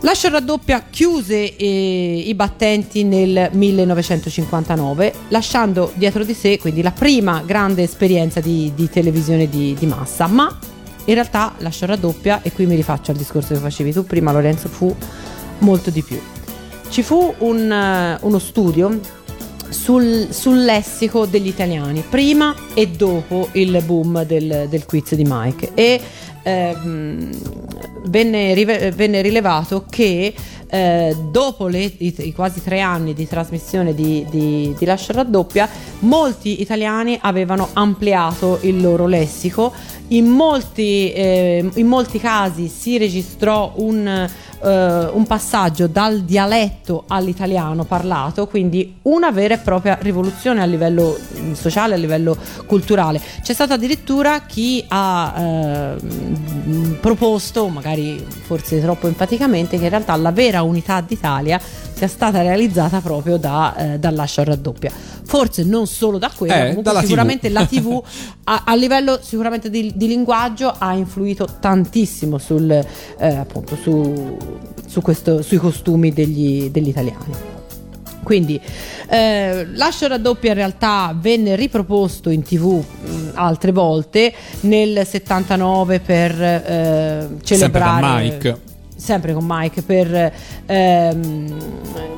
Lascio raddoppia chiuse eh, i battenti nel 1959, lasciando dietro di sé quindi la prima grande esperienza di, di televisione di, di massa. Ma in realtà Lascio raddoppia, e qui mi rifaccio al discorso che facevi tu prima, Lorenzo, fu molto di più. Ci fu un, eh, uno studio sul, sul lessico degli italiani, prima e dopo il boom del, del quiz di Mike. E ehm, venne, rive- venne rilevato che eh, dopo le- i, i quasi tre anni di trasmissione di, di, di Lascia raddoppia, molti italiani avevano ampliato il loro lessico. In molti, eh, in molti casi si registrò un, eh, un passaggio dal dialetto all'italiano parlato, quindi una vera e propria rivoluzione a livello mm, sociale, a livello culturale. C'è stato addirittura chi ha eh, mm, proposto, magari forse troppo enfaticamente, che in realtà la vera unità d'Italia sia stata realizzata proprio da, eh, dall'Ascia raddoppia. Forse non solo da quello, Eh, comunque dalla TV. sicuramente la TV a, a livello sicuramente di, di linguaggio ha influito tantissimo sul, eh, appunto, su, su questo, sui costumi degli, degli italiani. Quindi eh, Lascio raddoppia in realtà venne riproposto in tv mh, altre volte nel 79 per eh, celebrare da Mike. Sempre con Mike per, ehm,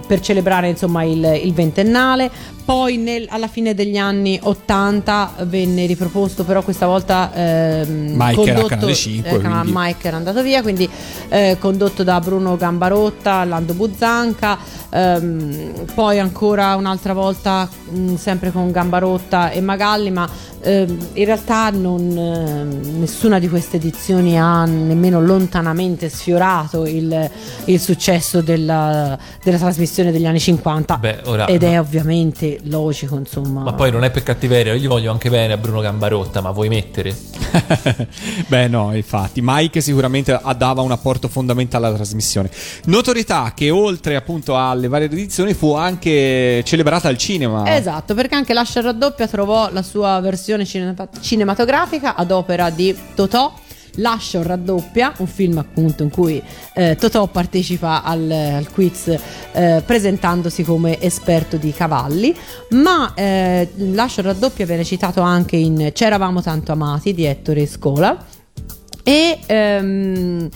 per celebrare insomma il, il ventennale. Poi nel- alla fine degli anni 80 venne riproposto però questa volta ehm, Mike era condotto- Canale 5, eh, quindi- Mike era andato via quindi eh, condotto da Bruno Gambarotta Lando Buzzanca ehm, poi ancora un'altra volta mh, sempre con Gambarotta e Magalli ma ehm, in realtà non, ehm, nessuna di queste edizioni ha nemmeno lontanamente sfiorato il, il successo della, della trasmissione degli anni 50 Beh, ora- ed è ovviamente logico insomma Ma poi non è per cattiveria, io gli voglio anche bene a Bruno Gambarotta, ma vuoi mettere? Beh, no, infatti, Mike sicuramente dava un apporto fondamentale alla trasmissione. Notorietà che oltre appunto alle varie edizioni fu anche celebrata al cinema. Esatto, perché anche Lascia raddoppia trovò la sua versione cinema- cinematografica ad opera di Totò, Lascio raddoppia, un film appunto in cui eh, Totò partecipa al, al quiz eh, presentandosi come esperto di cavalli, ma eh, Lascio raddoppia viene citato anche in C'eravamo tanto amati di Ettore Scola e ehm,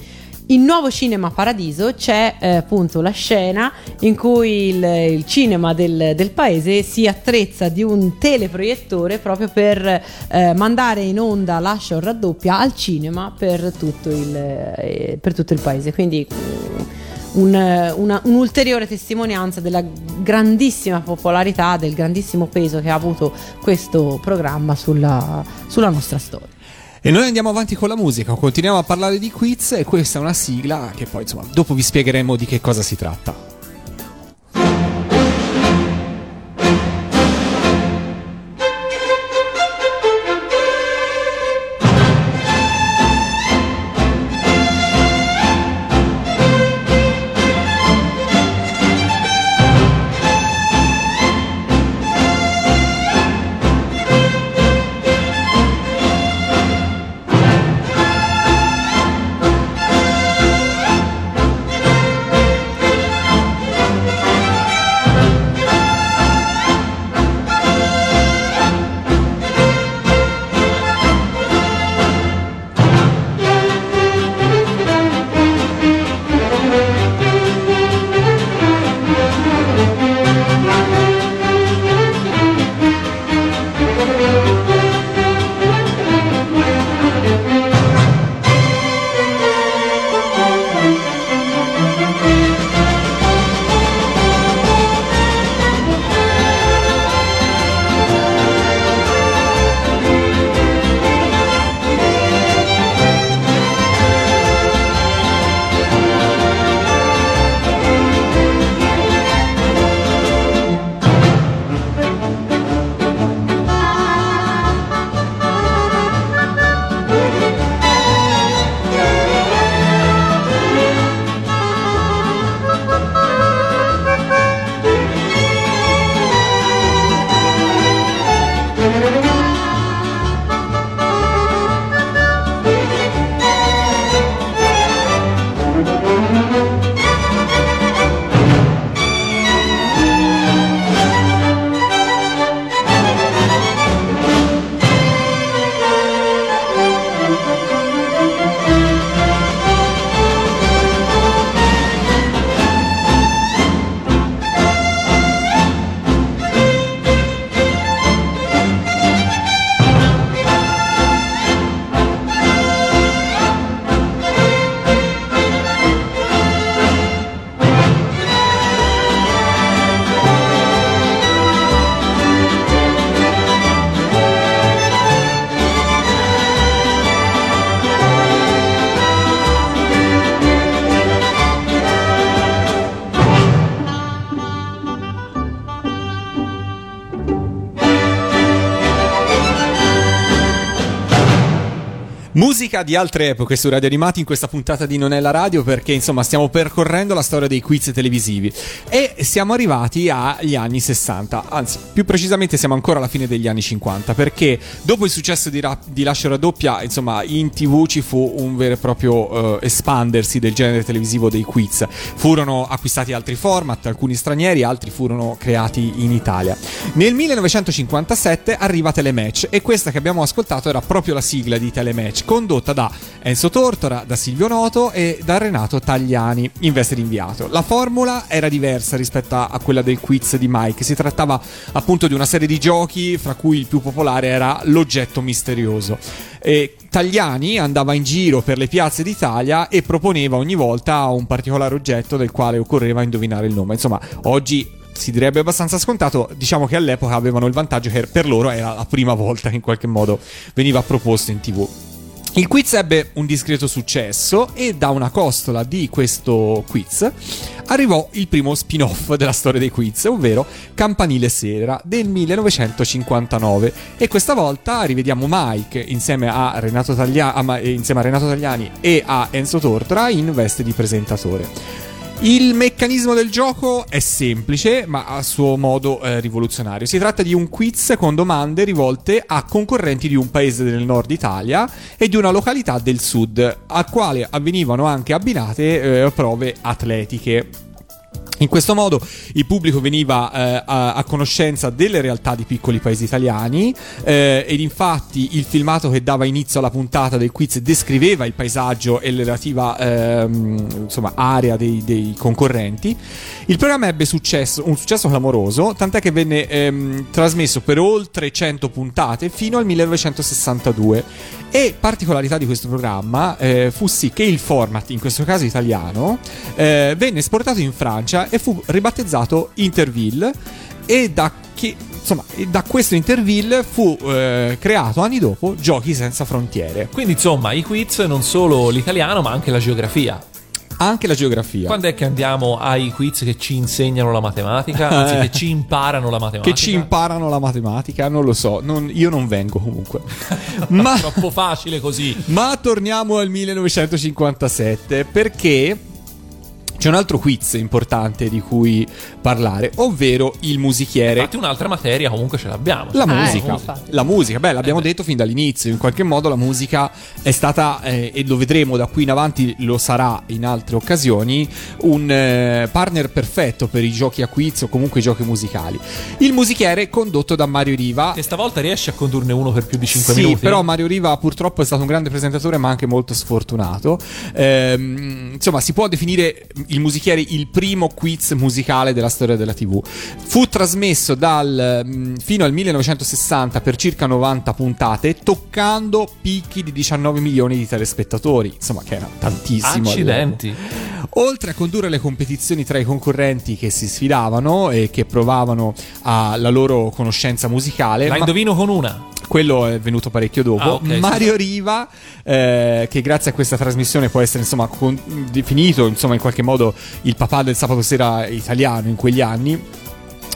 in Nuovo Cinema Paradiso c'è eh, appunto la scena in cui il, il cinema del, del, paese si attrezza di un teleproiettore proprio per eh, mandare in onda l'ascia o raddoppia al cinema per tutto il, eh, per tutto il paese. Quindi mm, un, una, un'ulteriore testimonianza della grandissima popolarità, del grandissimo peso che ha avuto questo programma sulla, sulla nostra storia. E noi andiamo avanti con la musica, continuiamo a parlare di quiz e questa è una sigla che poi insomma dopo vi spiegheremo di che cosa si tratta. Musica di altre epoche su Radio Animati in questa puntata di Non è la radio perché insomma stiamo percorrendo la storia dei quiz televisivi e siamo arrivati agli anni 60, anzi più precisamente siamo ancora alla fine degli anni 50 perché dopo il successo di, Ra- di Lascio Raddoppia insomma in tv ci fu un vero e proprio eh, espandersi del genere televisivo dei quiz, furono acquistati altri format, alcuni stranieri, altri furono creati in Italia. Nel 1957 arriva Telematch e questa che abbiamo ascoltato era proprio la sigla di Telematch condotta da Enzo Tortora, da Silvio Noto e da Renato Tagliani in veste di inviato. La formula era diversa rispetto a quella del quiz di Mike, si trattava appunto di una serie di giochi fra cui il più popolare era l'oggetto misterioso. E Tagliani andava in giro per le piazze d'Italia e proponeva ogni volta un particolare oggetto del quale occorreva indovinare il nome. Insomma, oggi si direbbe abbastanza scontato, diciamo che all'epoca avevano il vantaggio che per loro era la prima volta che in qualche modo veniva proposto in tv. Il quiz ebbe un discreto successo e da una costola di questo quiz arrivò il primo spin-off della storia dei quiz, ovvero Campanile Sera del 1959 e questa volta rivediamo Mike insieme a Renato, Taglia- insieme a Renato Tagliani e a Enzo Tortora in veste di presentatore. Il meccanismo del gioco è semplice, ma a suo modo eh, rivoluzionario. Si tratta di un quiz con domande rivolte a concorrenti di un paese del nord Italia e di una località del sud, a quale avvenivano anche abbinate eh, prove atletiche. In questo modo il pubblico veniva eh, a, a, conoscenza delle realtà di piccoli paesi italiani eh, ed infatti il filmato che dava inizio alla puntata del quiz descriveva il paesaggio e la relativa ehm, insomma, area dei, dei, concorrenti. Il programma ebbe successo, un successo clamoroso, tant'è che venne ehm, trasmesso per oltre 100 puntate fino al 1962 e particolarità di questo programma eh, fu sì che il format, in questo caso italiano, eh, venne esportato in Francia e fu ribattezzato Interville e da che insomma, da questo Interville fu eh, creato anni dopo Giochi senza frontiere. Quindi, insomma, i quiz non solo l'italiano, ma anche la geografia anche la geografia. Quando è che andiamo ai quiz che ci insegnano la matematica? Anzi, che ci imparano la matematica? Che ci imparano la matematica? Non lo so, non, io non vengo comunque. Ma troppo facile così. Ma torniamo al 1957 perché c'è un altro quiz importante di cui parlare, ovvero il musichiere. Infatti un'altra materia comunque ce l'abbiamo. La ah, musica. Eh, la musica, beh, l'abbiamo eh detto fin dall'inizio, in qualche modo la musica è stata, eh, e lo vedremo da qui in avanti, lo sarà in altre occasioni, un eh, partner perfetto per i giochi a quiz o comunque i giochi musicali. Il musichiere è condotto da Mario Riva. Che stavolta riesce a condurne uno per più di 5 sì, minuti. Sì, però Mario Riva purtroppo è stato un grande presentatore ma anche molto sfortunato. Ehm, insomma, si può definire il musichiere il primo quiz musicale della storia della TV. Fu trasmesso dal, mm, fino al 1960 per circa 90 puntate, toccando picchi di 19 milioni di telespettatori. Insomma, che era tantissimo. Accidenti. Oltre a condurre le competizioni tra i concorrenti che si sfidavano e che provavano la loro conoscenza musicale. La indovino con una quello è venuto parecchio dopo. Ah, okay, Mario sì. Riva, eh, che grazie a questa trasmissione può essere insomma con, definito insomma in qualche modo il papà del sabato sera italiano in quegli anni.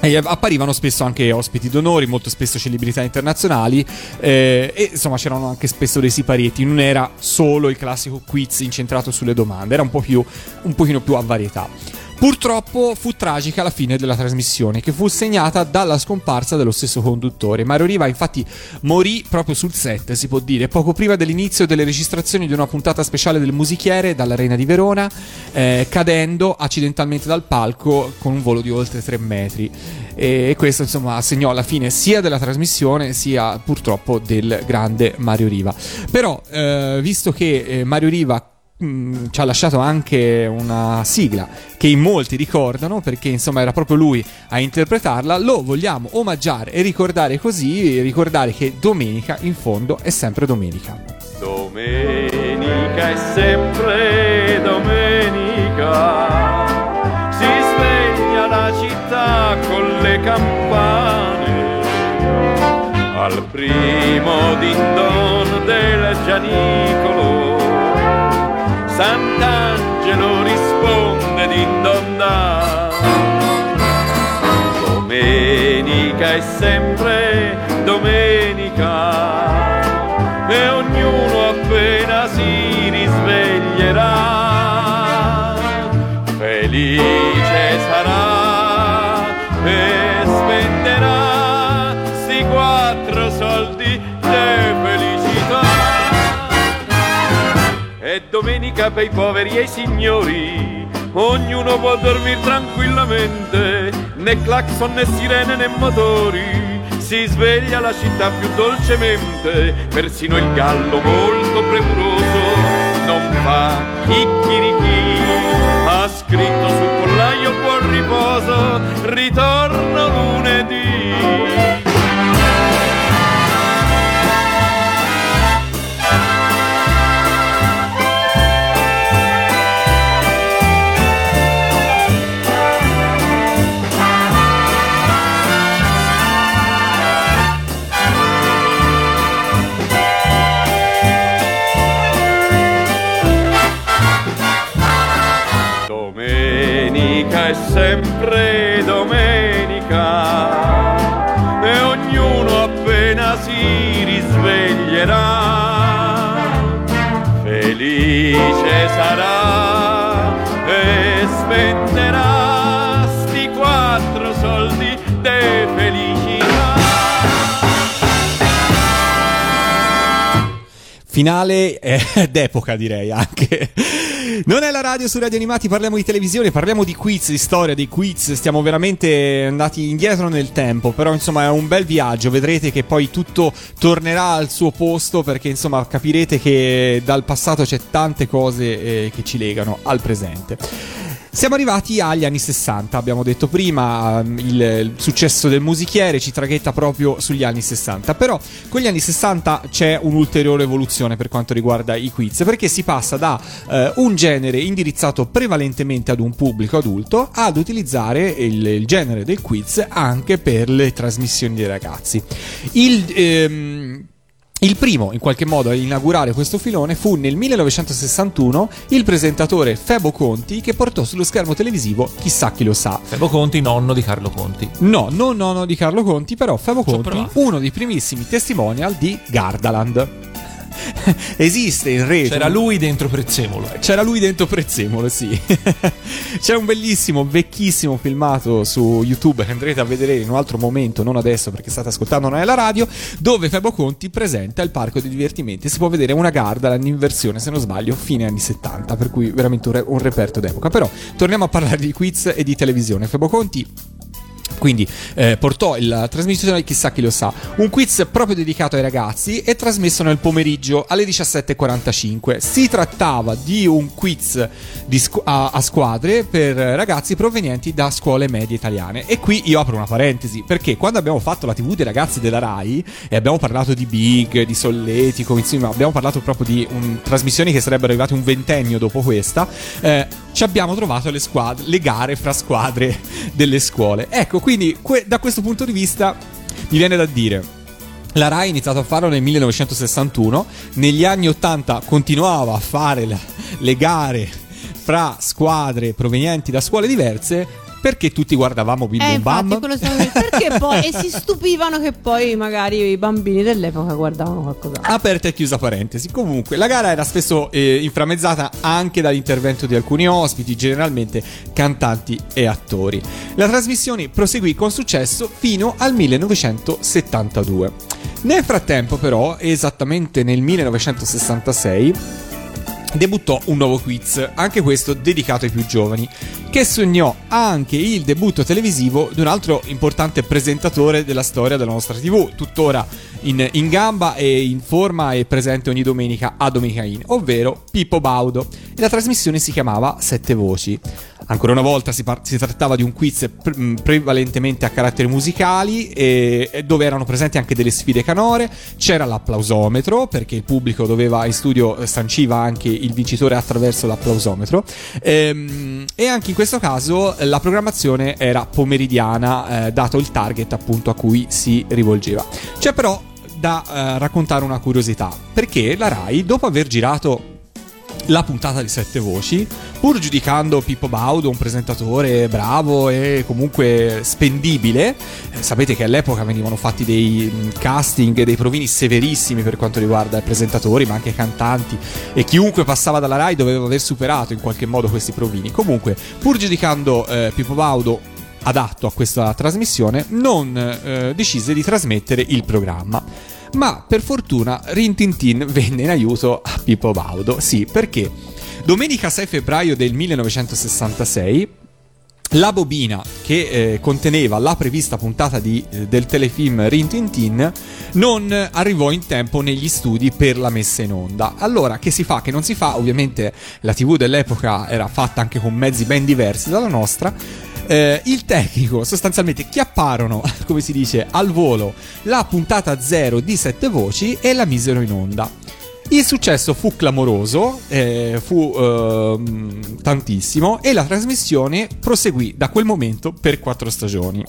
E apparivano spesso anche ospiti d'onori, molto spesso celebrità internazionali eh, e insomma c'erano anche spesso dei siparietti, non era solo il classico quiz incentrato sulle domande, era un, po più, un pochino più a varietà. Purtroppo fu tragica la fine della trasmissione, che fu segnata dalla scomparsa dello stesso conduttore. Mario Riva infatti morì proprio sul set, si può dire, poco prima dell'inizio delle registrazioni di una puntata speciale del musichiere dall'Arena di Verona, eh, cadendo accidentalmente dal palco con un volo di oltre 3 metri. E questo insomma segnò la fine sia della trasmissione sia purtroppo del grande Mario Riva. Però, eh, visto che eh, Mario Riva Mm, ci ha lasciato anche una sigla che in molti ricordano perché insomma era proprio lui a interpretarla. Lo vogliamo omaggiare e ricordare così ricordare che domenica in fondo è sempre domenica. Domenica è sempre domenica. Si sveglia la città con le campane. Al primo din don del Gianicolo Sant'Angelo risponde din donna. Domenica è sempre domenica per i poveri e i signori, ognuno può dormire tranquillamente, né clacson né sirene né motori. Si sveglia la città più dolcemente, persino il gallo molto premuroso non fa chicchirichì. Ha scritto sul pollaio buon riposo, ritorno lunedì. sempre domenica. E ognuno appena si risveglierà felice sarà e spenderà sti quattro soldi dei felicità. Finale eh, d'epoca direi anche. Non è la radio su Radio Animati, parliamo di televisione, parliamo di quiz, di storia, di quiz, stiamo veramente andati indietro nel tempo, però insomma è un bel viaggio, vedrete che poi tutto tornerà al suo posto perché insomma capirete che dal passato c'è tante cose eh, che ci legano al presente. Siamo arrivati agli anni 60, abbiamo detto prima, um, il, successo del musichiere ci traghetta proprio sugli anni 60, però con gli anni 60 c'è un'ulteriore evoluzione per quanto riguarda i quiz, perché si passa da uh, un genere indirizzato prevalentemente ad un pubblico adulto ad utilizzare il, il genere del quiz anche per le trasmissioni dei ragazzi. Il... Ehm, il primo, in qualche modo, a inaugurare questo filone fu nel 1961 il presentatore Febo Conti che portò sullo schermo televisivo Chissà chi lo sa. Febo Conti, nonno di Carlo Conti. No, non nonno di Carlo Conti, però Febo Conti, uno dei primissimi testimonial di Gardaland. esiste in rete. C'era lui dentro Prezzemolo. C'era lui dentro Prezzemolo, sì. C'è un bellissimo, vecchissimo filmato su YouTube che andrete a vedere in un altro momento, non adesso perché state ascoltando nella radio, dove Febo Conti presenta il parco di divertimenti. Si può vedere una Gardaland in versione, se non sbaglio, fine anni 70, per cui veramente un, re- un reperto d'epoca. Però torniamo a parlare di quiz e di televisione. Febo Conti quindi eh, portò la trasmissione Chissà chi lo sa, un quiz proprio dedicato ai ragazzi e trasmesso nel pomeriggio alle 17.45. Si trattava di un quiz di scu- a-, a, squadre per ragazzi provenienti da scuole medie italiane. E qui io apro una parentesi, perché quando abbiamo fatto la TV dei ragazzi della RAI e abbiamo parlato di Big, di Solletico, insomma abbiamo parlato proprio di un, trasmissioni che sarebbero arrivate un ventennio dopo questa, eh, ci abbiamo trovato le, squadre, le gare fra squadre delle scuole. Ecco, quindi que- da questo punto di vista mi viene da dire. La Rai ha iniziato a farlo nel 1961, negli anni 80 continuava a fare le gare fra squadre provenienti da scuole diverse, perché tutti guardavamo Bim eh, Bum Bam? perché poi e si stupivano che poi magari i bambini dell'epoca guardavano qualcosa. Aperta e chiusa parentesi. Comunque, la gara era spesso eh, inframmezzata anche dall'intervento di alcuni ospiti, generalmente cantanti e attori. La trasmissione proseguì con successo fino al 1972. Nel frattempo, però, esattamente nel 1966, debuttò un nuovo quiz, anche questo dedicato ai più giovani, che sognò anche il debutto televisivo di un altro importante presentatore della storia della nostra TV, tuttora in, in gamba e in forma e presente ogni domenica a Domenica In, ovvero Pippo Baudo. E la trasmissione si chiamava Sette Voci. Ancora una volta si, par- si trattava di un quiz pre- mm, prevalentemente a caratteri musicali e-, dove erano presenti anche delle sfide canore, c'era l'applausometro perché il pubblico doveva in studio eh, sanciva anche il vincitore attraverso l'applausometro ehm, e anche in questo caso la programmazione era pomeridiana eh, dato il target appunto a cui si rivolgeva. C'è però da eh, raccontare una curiosità perché la RAI dopo aver girato la puntata di sette voci, pur giudicando Pippo Baudo un presentatore bravo e comunque spendibile. Eh, sapete che all'epoca venivano fatti dei mm, casting, dei provini severissimi per quanto riguarda i presentatori, ma anche i cantanti, e chiunque passava dalla Rai doveva aver superato in qualche modo questi provini. Comunque, pur giudicando eh, Pippo Baudo adatto a questa trasmissione, non eh, decise di trasmettere il programma. Ma per fortuna Rin Tin Tin venne in aiuto a Pippo Baudo. Sì, perché domenica 6 febbraio del 1966 la bobina che eh, conteneva la prevista puntata di, eh, del telefilm Rin Tin Tin non arrivò in tempo negli studi per la messa in onda. Allora, che si fa? Che non si fa? Ovviamente la TV dell'epoca era fatta anche con mezzi ben diversi dalla nostra eh, il tecnico sostanzialmente chiapparono, come si dice, al volo la puntata zero di sette voci e la misero in onda. Il successo fu clamoroso, eh, fu eh, tantissimo e la trasmissione proseguì da quel momento per quattro stagioni.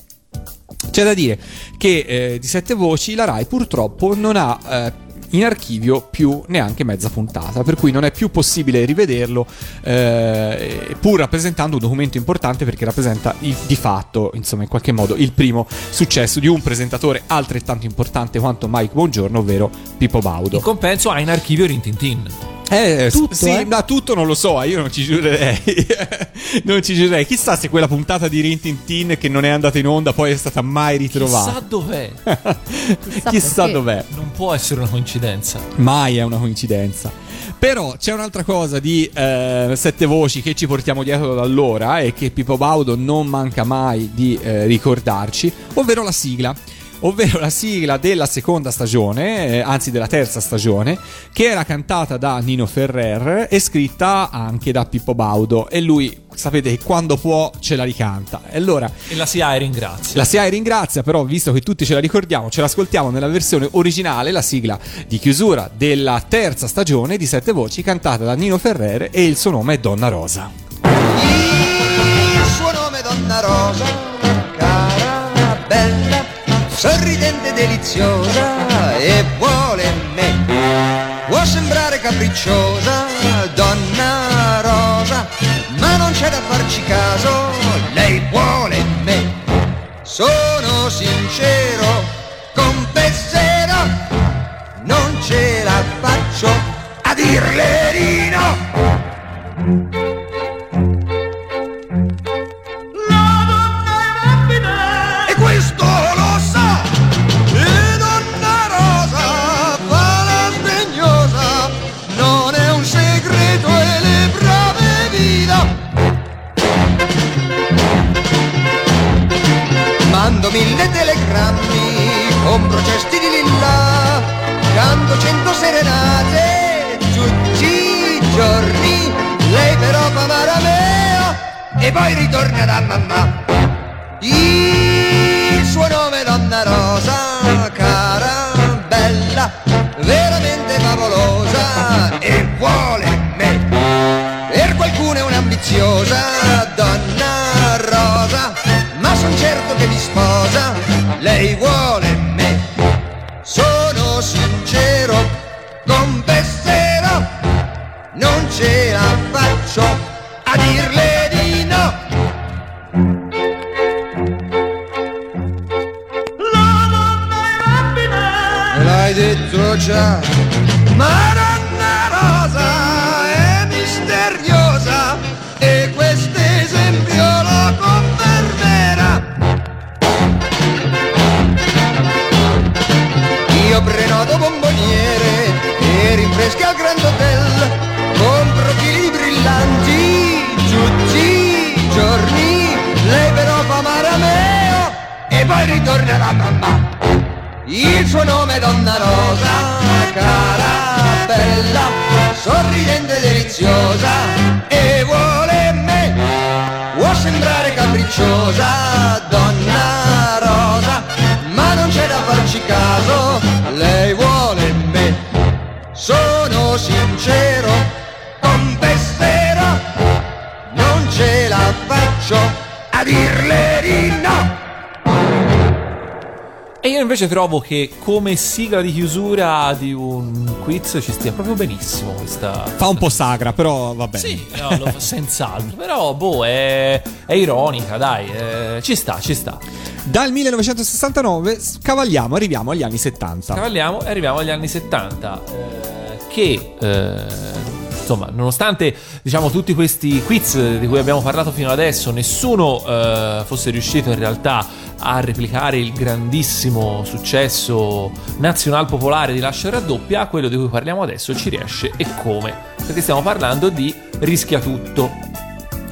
C'è da dire che eh, di sette voci la Rai purtroppo non ha eh, in archivio più neanche mezza puntata, per cui non è più possibile rivederlo, eh, pur rappresentando un documento importante perché rappresenta il, di fatto, insomma, in qualche modo il primo successo di un presentatore altrettanto importante quanto Mike Buongiorno, ovvero Pippo Baudo. In compenso ha in archivio Rintintin. Eh, s- Tutto, sì, eh? ma tutto non lo so, io non ci giurerei. non ci giurerei. Chissà se quella puntata di Rin Tin Tin che non è andata in onda poi è stata mai ritrovata. Chissà dov'è. Chissà, perché. dov'è. Non può essere una coincidenza. Mai è una coincidenza. Però c'è un'altra cosa di eh, sette voci che ci portiamo dietro da allora e che Pippo Baudo non manca mai di eh, ricordarci, ovvero la sigla. Ovvero la sigla della seconda stagione, eh, anzi della terza stagione, che era cantata da Nino Ferrer e scritta anche da Pippo Baudo. E lui, sapete che quando può ce la ricanta. E allora E la SIAE ringrazia. la SIAE ringrazia, però, visto che tutti ce la ricordiamo, ce l'ascoltiamo nella versione originale, la sigla di chiusura della terza stagione di Sette Voci, cantata da Nino Ferrere e il suo nome è Donna Rosa. Il suo nome è Donna Rosa, cara, bella, sorridente, deliziosa e vuole me. Può sembrare capricciosa, Donna Rosa, ma non c'è da farci caso, lei vuole me. Sono sincero, confesserò, non ce la faccio a dirle di no. Mille telegrammi Compro cesti di lilla Canto cento serenate Tutti i giorni Lei però fa marameo E poi ritorna da mamma il suo nome è Donna Rosa, cara, bella, veramente favolosa e vuole me. Per qualcuno è un'ambiziosa che mi sposa, lei vuole me. Sono sincero, confesserò, non ce la faccio a dirle di no. Me l'hai detto già Ma E poi ritorna la mamma il suo nome è Donna Rosa, cara, bella, sorridente, deliziosa e vuole me. Può sembrare capricciosa, Donna Rosa, ma non c'è da farci caso, lei vuole me. Sono sincero, confesserò, non ce la faccio a dirle di no. E io invece trovo che come sigla di chiusura di un quiz ci stia proprio benissimo questa. Fa un po' sagra, però va bene. Sì, no, lo fa senz'altro. Però, boh, è, è ironica, dai. eh, ci sta, ci sta. Dal 1969 scavalliamo, arriviamo agli anni 70. Cavalliamo e arriviamo agli anni 70. eh, che. eh, Insomma, nonostante diciamo tutti questi quiz di cui abbiamo parlato fino adesso, nessuno eh, fosse riuscito in realtà a replicare il grandissimo successo nazional popolare di Lascia raddoppia, quello di cui parliamo adesso ci riesce e come? Perché stiamo parlando di Rischia tutto.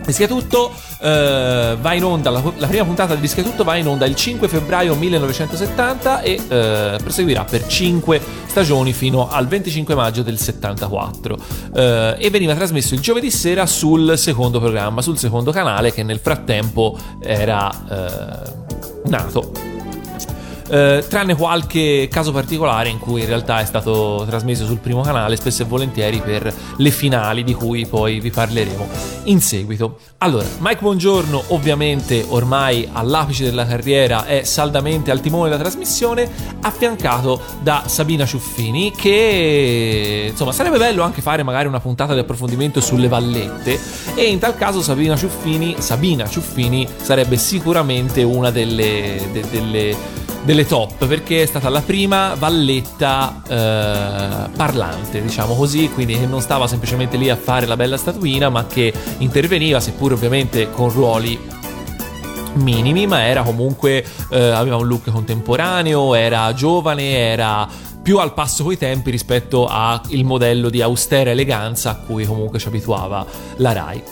Rischia tutto eh, va in onda, la, la prima puntata di Rischia tutto va in onda il 5 febbraio 1970 e eh, proseguirà per 5 stagioni fino al 25 maggio del 74 Eh, e veniva trasmesso il giovedì sera sul secondo programma, sul secondo canale che nel frattempo era eh, nato. Eh, tranne qualche caso particolare in cui in realtà è stato trasmesso sul primo canale, spesso e volentieri per le finali di cui poi vi parleremo in seguito. Allora, Mike Buongiorno ovviamente ormai all'apice della carriera è saldamente al timone della trasmissione, affiancato da Sabina Ciuffini che insomma sarebbe bello anche fare magari una puntata di approfondimento sulle vallette e in tal caso Sabina Ciuffini, Sabina Ciuffini sarebbe sicuramente una delle, de- delle delle top perché è stata la prima valletta eh, parlante, diciamo così, quindi che non stava semplicemente lì a fare la bella statuina, ma che interveniva, seppur ovviamente con ruoli minimi, ma era comunque eh, aveva un look contemporaneo, era giovane, era più al passo coi tempi rispetto al modello di austera eleganza a cui comunque ci abituava la Rai.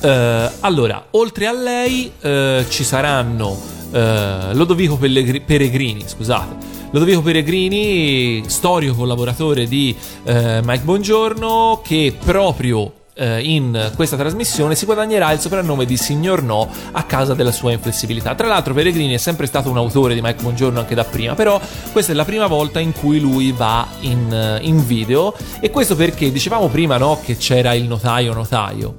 Eh, allora, oltre a lei eh, ci saranno eh, Lodovico Pellegri- Peregrini, scusate. Lodovico Peregrini, storico collaboratore di eh, Mike Bongiorno, che proprio eh, in questa trasmissione si guadagnerà il soprannome di Signor No a causa della sua inflessibilità. Tra l'altro Peregrini è sempre stato un autore di Mike Bongiorno anche da prima, però questa è la prima volta in cui lui va in, eh, in video e questo perché dicevamo prima no, che c'era il notaio notaio.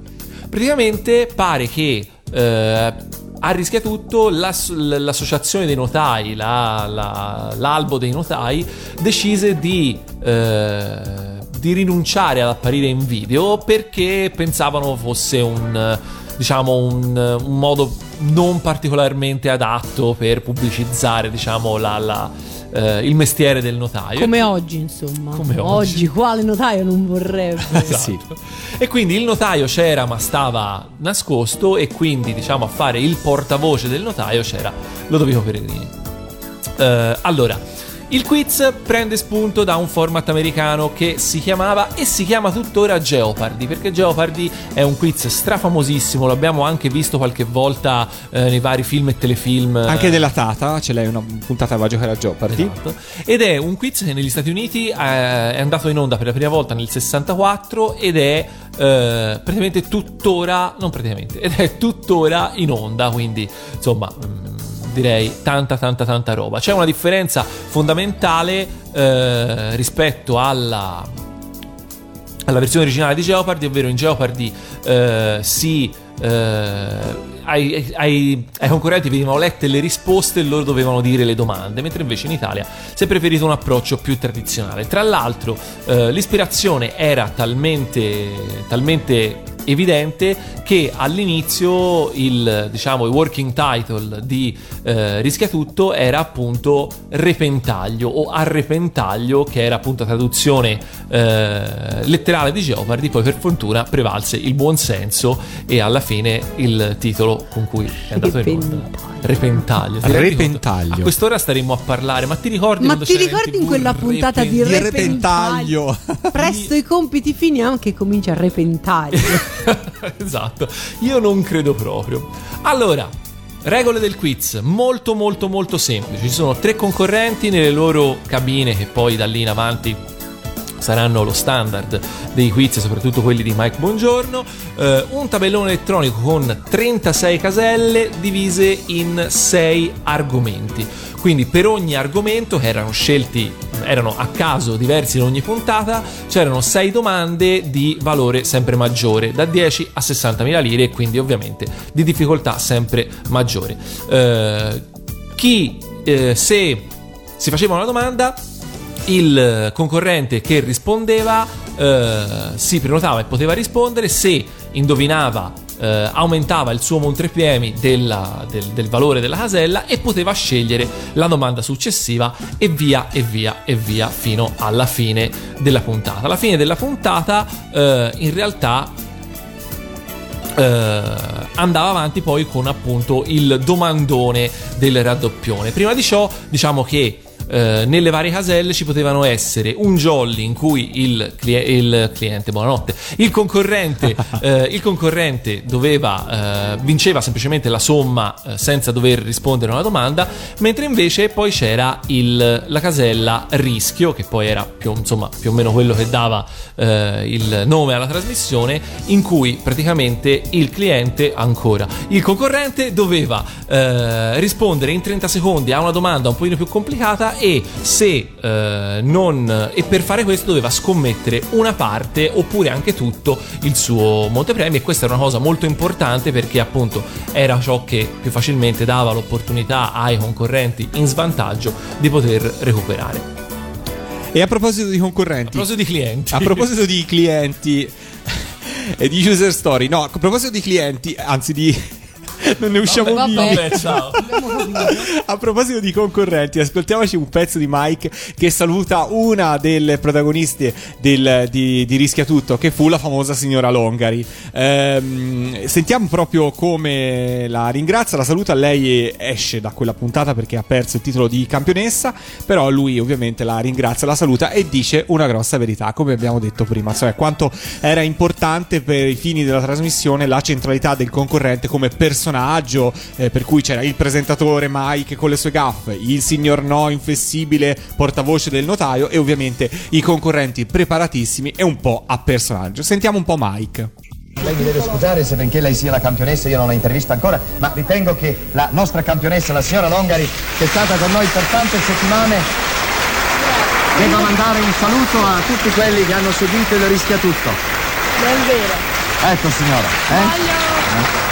Praticamente pare che eh, a rischia tutto l'ass- l'associazione dei notai, la- la- l'albo dei notai, decise di, eh, di rinunciare ad apparire in video perché pensavano fosse un, diciamo, un, un modo non particolarmente adatto per pubblicizzare diciamo, la- la- eh, il mestiere del notaio. Come oggi, insomma. Come oggi. oggi. quale notaio non vorrebbe? Esatto. E quindi il notaio c'era ma stava nascosto e quindi diciamo a fare il portavoce del notaio c'era Lodovico Peregrini. Eh, allora, il quiz prende spunto da un format americano che si chiamava e si chiama tuttora Jeopardy, perché Jeopardy è un quiz strafamosissimo, l'abbiamo anche visto qualche volta eh, nei vari film e telefilm. Anche della Tata, ce l'hai una puntata va a giocare a Jeopardy. Esatto. Ed è un quiz che negli Stati Uniti eh, è andato in onda per la prima volta nel 64 ed è eh, praticamente tuttora, non praticamente, ed è tuttora in onda, quindi insomma mm, direi tanta tanta tanta roba. C'è una differenza fondamentale eh, rispetto alla alla versione originale di Jeopardy, ovvero in Jeopardy eh, si eh, ai, ai- ai concorrenti venivano lette le risposte e loro dovevano dire le domande, mentre invece in Italia si è preferito un approccio più tradizionale. Tra l'altro, eh, l'ispirazione era talmente, talmente evidente che all'inizio il, diciamo, il working title di eh, Rischia Tutto era appunto Repentaglio o Arrepentaglio, che era appunto la traduzione eh, letterale di Jeopardy, poi per fortuna prevalse il buon senso e alla fine il titolo con cui è andato in onda. Repentaglio. Repentaglio. A quest'ora staremmo a parlare, ma ti ricordi Ma ti ricordi in quella puntata di Repen- Repentaglio? Presto i compiti finiamo che comincia a repentaglio. esatto, io non credo proprio. Allora, regole del quiz, molto molto molto semplici. Ci sono tre concorrenti nelle loro cabine che poi da lì in avanti saranno lo standard dei quiz, soprattutto quelli di Mike Bongiorno. Eh, un tabellone elettronico con 36 caselle divise in 6 argomenti. Quindi per ogni argomento che erano scelti, erano a caso diversi in ogni puntata, c'erano 6 domande di valore sempre maggiore, da 10 a 60.000 lire e quindi ovviamente di difficoltà sempre maggiore. Eh, chi eh, se si faceva una domanda il concorrente che rispondeva eh, si prenotava e poteva rispondere se indovinava eh, aumentava il suo montepremi della- del, del valore della casella e poteva scegliere la domanda successiva e via e via e via fino alla fine della puntata alla fine della puntata eh, in realtà eh, andava avanti poi con appunto il domandone del raddoppione. Prima di ciò, diciamo che eh, nelle varie caselle ci potevano essere un jolly in cui il, clie- il cliente, buonanotte, il concorrente, eh, il concorrente doveva, eh, vinceva semplicemente la somma eh, senza dover rispondere a una domanda, mentre invece poi c'era il- la casella rischio, che poi era più, insomma, più o meno quello che dava eh, il nome alla trasmissione, in cui praticamente il cliente, ancora, il concorrente doveva rispondere in 30 secondi a una domanda un pochino più complicata e se eh, non e per fare questo doveva scommettere una parte oppure anche tutto il suo montepremi e questa era una cosa molto importante perché appunto era ciò che più facilmente dava l'opportunità ai concorrenti in svantaggio di poter recuperare. E a proposito di concorrenti, A proposito di clienti. a proposito di clienti e di user story, no, a proposito di clienti, anzi di, non ne usciamo Vabbè, vivi. vabbè, ciao. A proposito di concorrenti, ascoltiamoci un pezzo di Mike che saluta una delle protagoniste del- di, di Rischia Tutto, che fu la famosa signora Longari. Ehm, sentiamo proprio come la ringrazia, la saluta. Lei esce da quella puntata perché ha perso il titolo di campionessa, però lui ovviamente la ringrazia, la saluta e dice una grossa verità, come abbiamo detto prima, cioè quanto era importante per i fini della trasmissione la centralità del concorrente come personaggio, eh, per cui c'era il presentatore Mike con le sue gaffe, il signor No inflessibile portavoce del notaio e ovviamente i concorrenti preparatissimi e un po' a personaggio. Sentiamo un po' Mike. Lei mi deve scusare se benché lei sia la campionessa, io non l'ho intervista ancora, ma ritengo che la nostra campionessa, la signora Longari, che è stata con noi per tante settimane, debba mandare un saluto a tutti quelli che hanno seguito il rischia tutto. Non è vero. Ecco signora, eh? Voglio,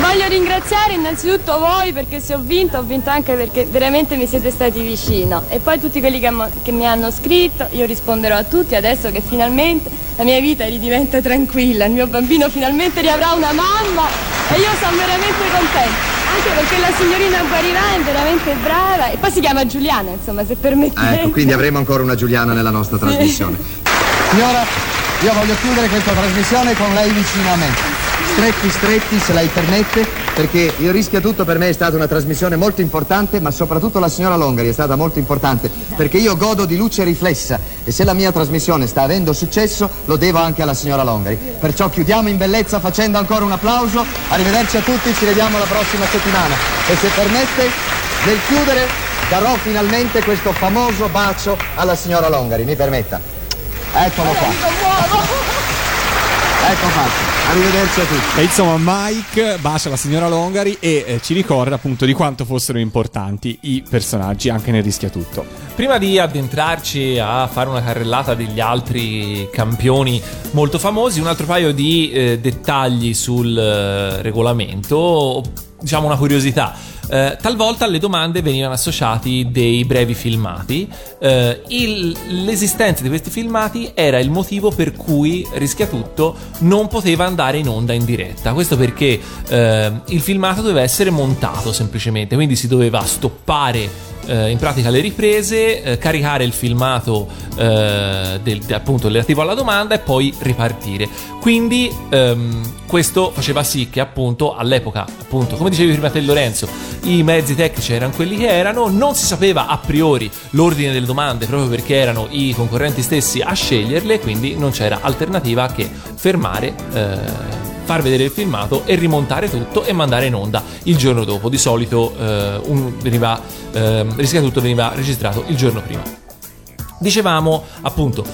voglio ringraziare innanzitutto voi perché se ho vinto, ho vinto anche perché veramente mi siete stati vicino. E poi tutti quelli che, che mi hanno scritto, io risponderò a tutti adesso che finalmente la mia vita ridiventa tranquilla, il mio bambino finalmente riavrà una mamma e io sono veramente contenta. Anche perché la signorina Guarirà è veramente brava e poi si chiama Giuliana, insomma, se permettete. Ecco, quindi avremo ancora una Giuliana nella nostra Sì. trasmissione. Signora, io voglio chiudere questa trasmissione con lei vicino a me. Stretti, stretti, se lei permette, perché il rischia tutto per me è stata una trasmissione molto importante, ma soprattutto la signora Longari è stata molto importante, perché io godo di luce riflessa e se la mia trasmissione sta avendo successo lo devo anche alla signora Longari. Perciò chiudiamo in bellezza facendo ancora un applauso, arrivederci a tutti, ci vediamo la prossima settimana. E se permette, nel chiudere darò finalmente questo famoso bacio alla signora Longari, mi permetta. Eccolo qua. Ecco fatto. Arrivederci a tutti. E insomma, Mike bacia la signora Longari e eh, ci ricorda appunto di quanto fossero importanti i personaggi anche nel rischia tutto. Prima di addentrarci a fare una carrellata degli altri campioni molto famosi, un altro paio di eh, dettagli sul eh, regolamento, diciamo una curiosità. Eh, talvolta alle domande venivano associati dei brevi filmati. Eh, il- l'esistenza di questi filmati era il motivo per cui Rischia Tutto non poteva andare in onda in diretta. Questo perché eh, il filmato doveva essere montato semplicemente, quindi si doveva stoppare eh, in pratica le riprese, eh, caricare il filmato eh, del- de- appunto relativo alla domanda e poi ripartire. Quindi ehm, questo faceva sì che appunto all'epoca, appunto, come dicevi prima te Lorenzo, i mezzi tecnici erano quelli che erano, non si sapeva a priori l'ordine delle domande proprio perché erano i concorrenti stessi a sceglierle, quindi non c'era alternativa che fermare eh, far vedere il filmato e rimontare tutto e mandare in onda il giorno dopo. Di solito eh, veniva, ehm, Rischia tutto veniva registrato il giorno prima. Dicevamo appunto,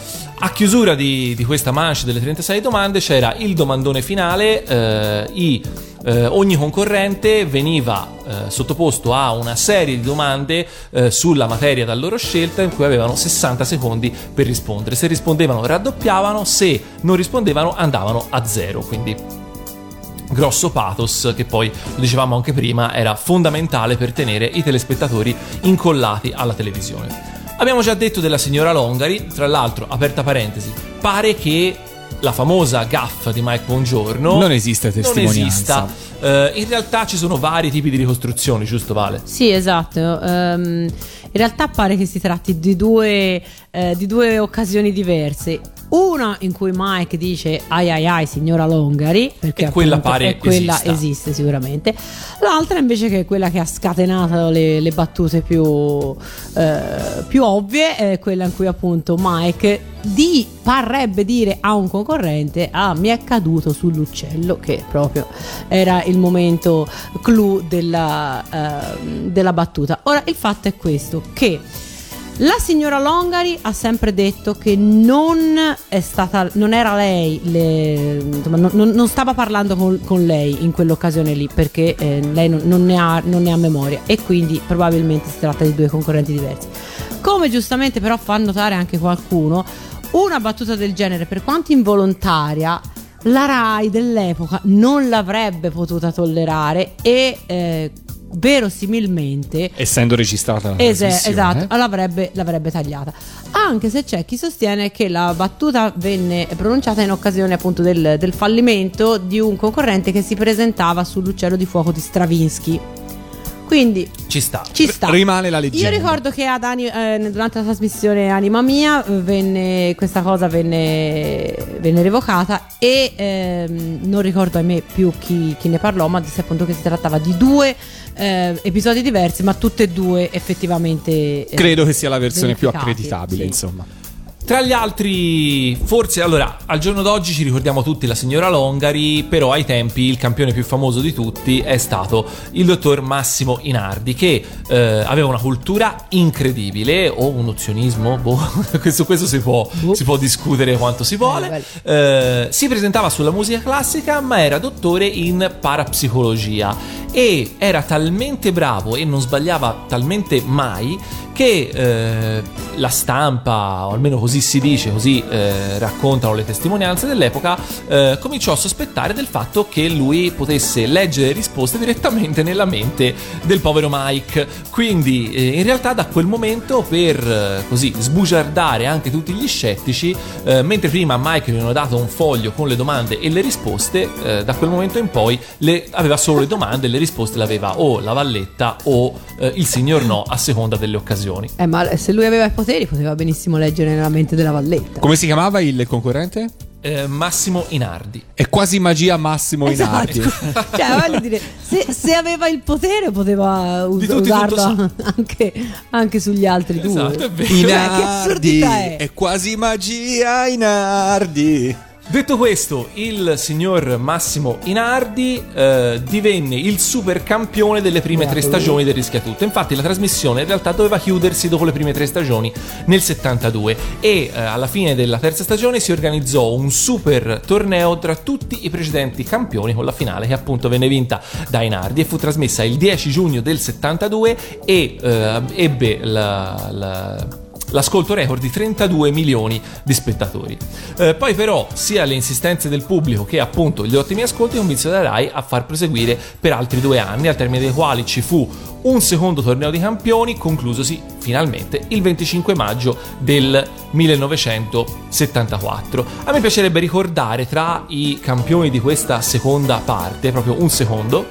a chiusura di, di questa manche delle 36 domande c'era il domandone finale, eh, i, eh, ogni concorrente veniva eh, sottoposto a una serie di domande eh, sulla materia da loro scelta in cui avevano 60 secondi per rispondere. Se rispondevano raddoppiavano, se non rispondevano andavano a zero, quindi grosso pathos che poi, lo dicevamo anche prima, era fondamentale per tenere i telespettatori incollati alla televisione. Abbiamo già detto della signora Longari, tra l'altro, aperta parentesi, pare che la famosa gaff di Mike Buongiorno Non esiste non testimonianza. esista. Eh, in realtà ci sono vari tipi di ricostruzioni, giusto Vale? Sì, esatto. Ehm, in realtà pare che si tratti di due, eh, di due occasioni diverse. Una in cui Mike dice ai ai ai signora Longari, perché E quella pare è quella esista. esiste sicuramente. L'altra invece che è quella che ha scatenato le, le battute più, eh, più ovvie, è quella in cui appunto Mike di, parrebbe dire a un concorrente ah mi è caduto sull'uccello che proprio era il momento clou della, ehm, della battuta ora il fatto è questo che la signora Longari ha sempre detto che non è stata, non era lei, le- insomma, non, non- stava parlando con, con lei in quell'occasione lì perché eh, lei non, non ne ha, non ne ha memoria e quindi probabilmente si tratta di due concorrenti diversi. Come giustamente però fa notare anche qualcuno, una battuta del genere, per quanto involontaria, la RAI dell'epoca non l'avrebbe potuta tollerare e eh, verosimilmente Essendo registrata la Es- esatto, l'avrebbe, l'avrebbe tagliata. anche se c'è chi sostiene che la battuta venne pronunciata in occasione appunto del, del fallimento di un concorrente che si presentava sull'uccello di fuoco di Stravinsky. Quindi Ci sta. ci sta. Rimane la leggenda. Io ricordo che ad Ani- eh, durante la trasmissione Anima Mia eh, venne, questa cosa venne, venne revocata e ehm, non ricordo ahimè più chi, chi ne parlò, ma disse appunto che si trattava di due eh, episodi diversi, ma tutte e due effettivamente... eh, Credo che sia la versione più accreditabile, sì. insomma. Tra gli altri, forse allora, al giorno d'oggi ci ricordiamo tutti la signora Longari, però ai tempi il campione più famoso di tutti è stato il dottor Massimo Inardi, che eh, aveva una cultura incredibile, o un nozionismo, boh, su questo si può, si può discutere quanto si vuole. Eh, si presentava sulla musica classica, ma era dottore in parapsicologia e era talmente bravo e non sbagliava talmente mai che eh, la stampa, o almeno così si dice, così eh, raccontano le testimonianze dell'epoca, eh, cominciò a sospettare del fatto che lui potesse leggere le risposte direttamente nella mente del povero Mike. Quindi eh, in realtà da quel momento per eh, così sbugiardare anche tutti gli scettici, eh, mentre prima Mike gli avevano dato un foglio con le domande e le risposte, da quel momento in poi le- aveva solo le domande e le risposte le aveva o la Valletta o il signor No a seconda delle occasioni. Eh, ma se lui aveva i poteri poteva benissimo leggere nella mente della Valletta. Come si chiamava il concorrente? Eh, Massimo Inardi. È quasi magia Massimo Esatto. Inardi. cioè, voglio dire, se, se aveva il potere poteva us- tutti usarlo anche, anche sugli altri Esatto, due. è vero. Cioè, che Inardi, assurdità è? è quasi magia Inardi. Detto questo, il signor Massimo Inardi eh, divenne il super campione delle prime tre stagioni del Rischiatutto. Infatti, la trasmissione in realtà doveva chiudersi dopo le prime tre stagioni nel 72 e eh, alla fine della terza stagione si organizzò un super torneo tra tutti i precedenti campioni con la finale che appunto venne vinta da Inardi e fu trasmessa il 10 giugno del 72 e eh, ebbe la- la l'ascolto record di 32 milioni di spettatori. Eh, poi però sia le insistenze del pubblico che appunto gli ottimi ascolti convinsero la RAI a far proseguire per altri due anni, al termine dei quali ci fu un secondo torneo di campioni conclusosi finalmente il 25 maggio del 1974. A me piacerebbe ricordare tra i campioni di questa seconda parte, proprio un secondo,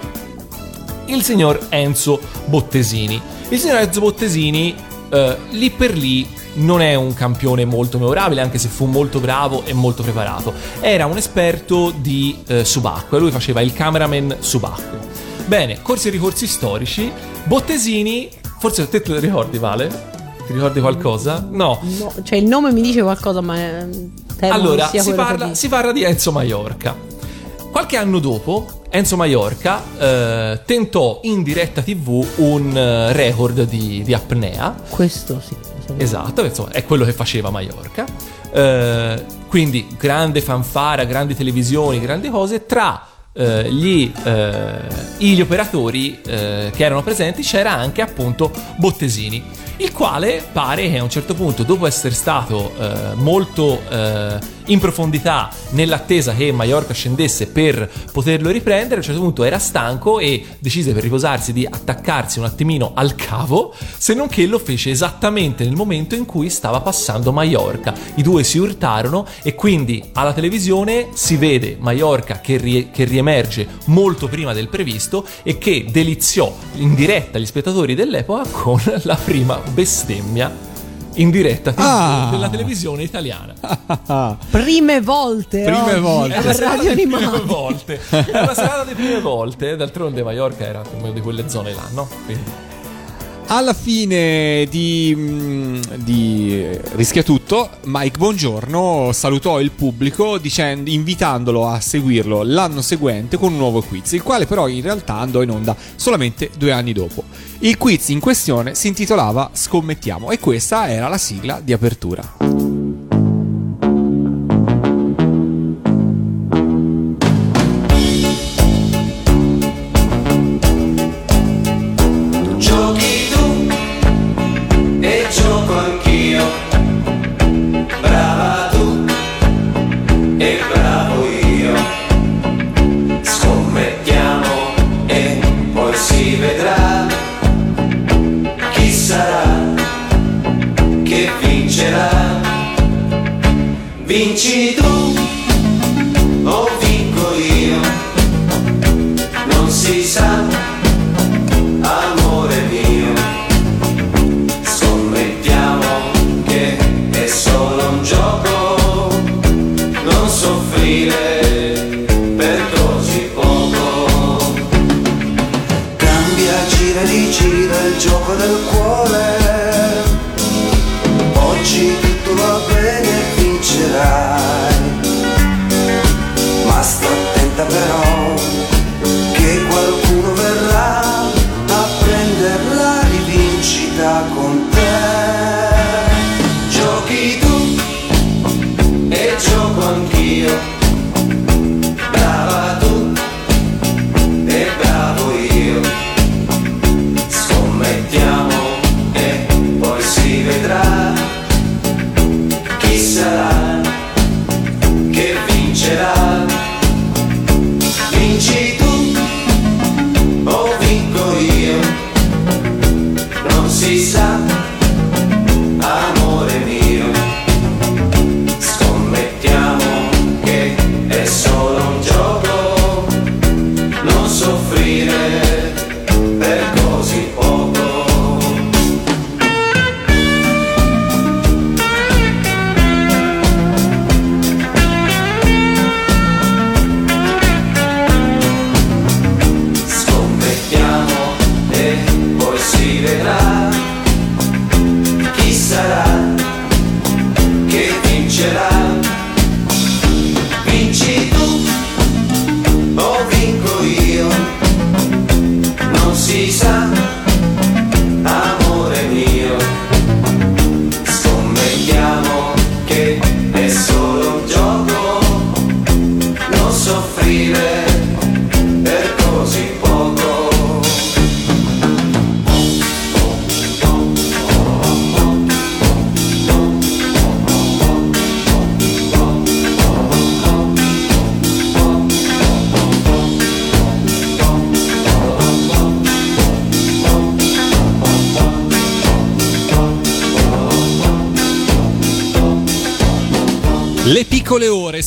il signor Enzo Bottesini. Il signor Enzo Bottesini eh, lì per lì non è un campione molto memorabile, anche se fu molto bravo e molto preparato. Era un esperto di eh, subacqueo, lui faceva il cameraman subacqueo. Bene, corsi e ricorsi storici, Bottesini, forse te te lo ricordi, Vale? Ti ricordi qualcosa? No. No, cioè il nome mi dice qualcosa, ma eh, Allora, si parla, si parla di Enzo Maiorca. Qualche anno dopo, Enzo Maiorca eh, tentò in diretta TV un eh, record di, di apnea. Questo sì. Esatto, insomma, è quello che faceva Maiorca. Eh, quindi grande fanfara, grandi televisioni, grandi cose. Tra eh, gli, eh, gli operatori eh, che erano presenti c'era anche appunto Bottesini, il quale pare che a un certo punto, dopo essere stato eh, molto eh, in profondità nell'attesa che Mallorca scendesse per poterlo riprendere, a un certo punto era stanco e decise per riposarsi di attaccarsi un attimino al cavo, se non che lo fece esattamente nel momento in cui stava passando Mallorca. I due si urtarono e quindi alla televisione si vede Mallorca che, rie- che riemerge molto prima del previsto e che deliziò in diretta gli spettatori dell'epoca con la prima bestemmia in diretta TV Ah. della televisione italiana. Prime volte. Prime oggi, volte. per Radio di prime volte. È una serata di prime volte. D'altronde Mallorca era meno di quelle zone là, no? Quindi. Alla fine di, mm, di eh, Rischia Tutto, Mike Bongiorno salutò il pubblico dicendo, invitandolo a seguirlo l'anno seguente con un nuovo quiz, il quale però in realtà andò in onda solamente due anni dopo. Il quiz in questione si intitolava Scommettiamo e questa era la sigla di apertura. Soffrire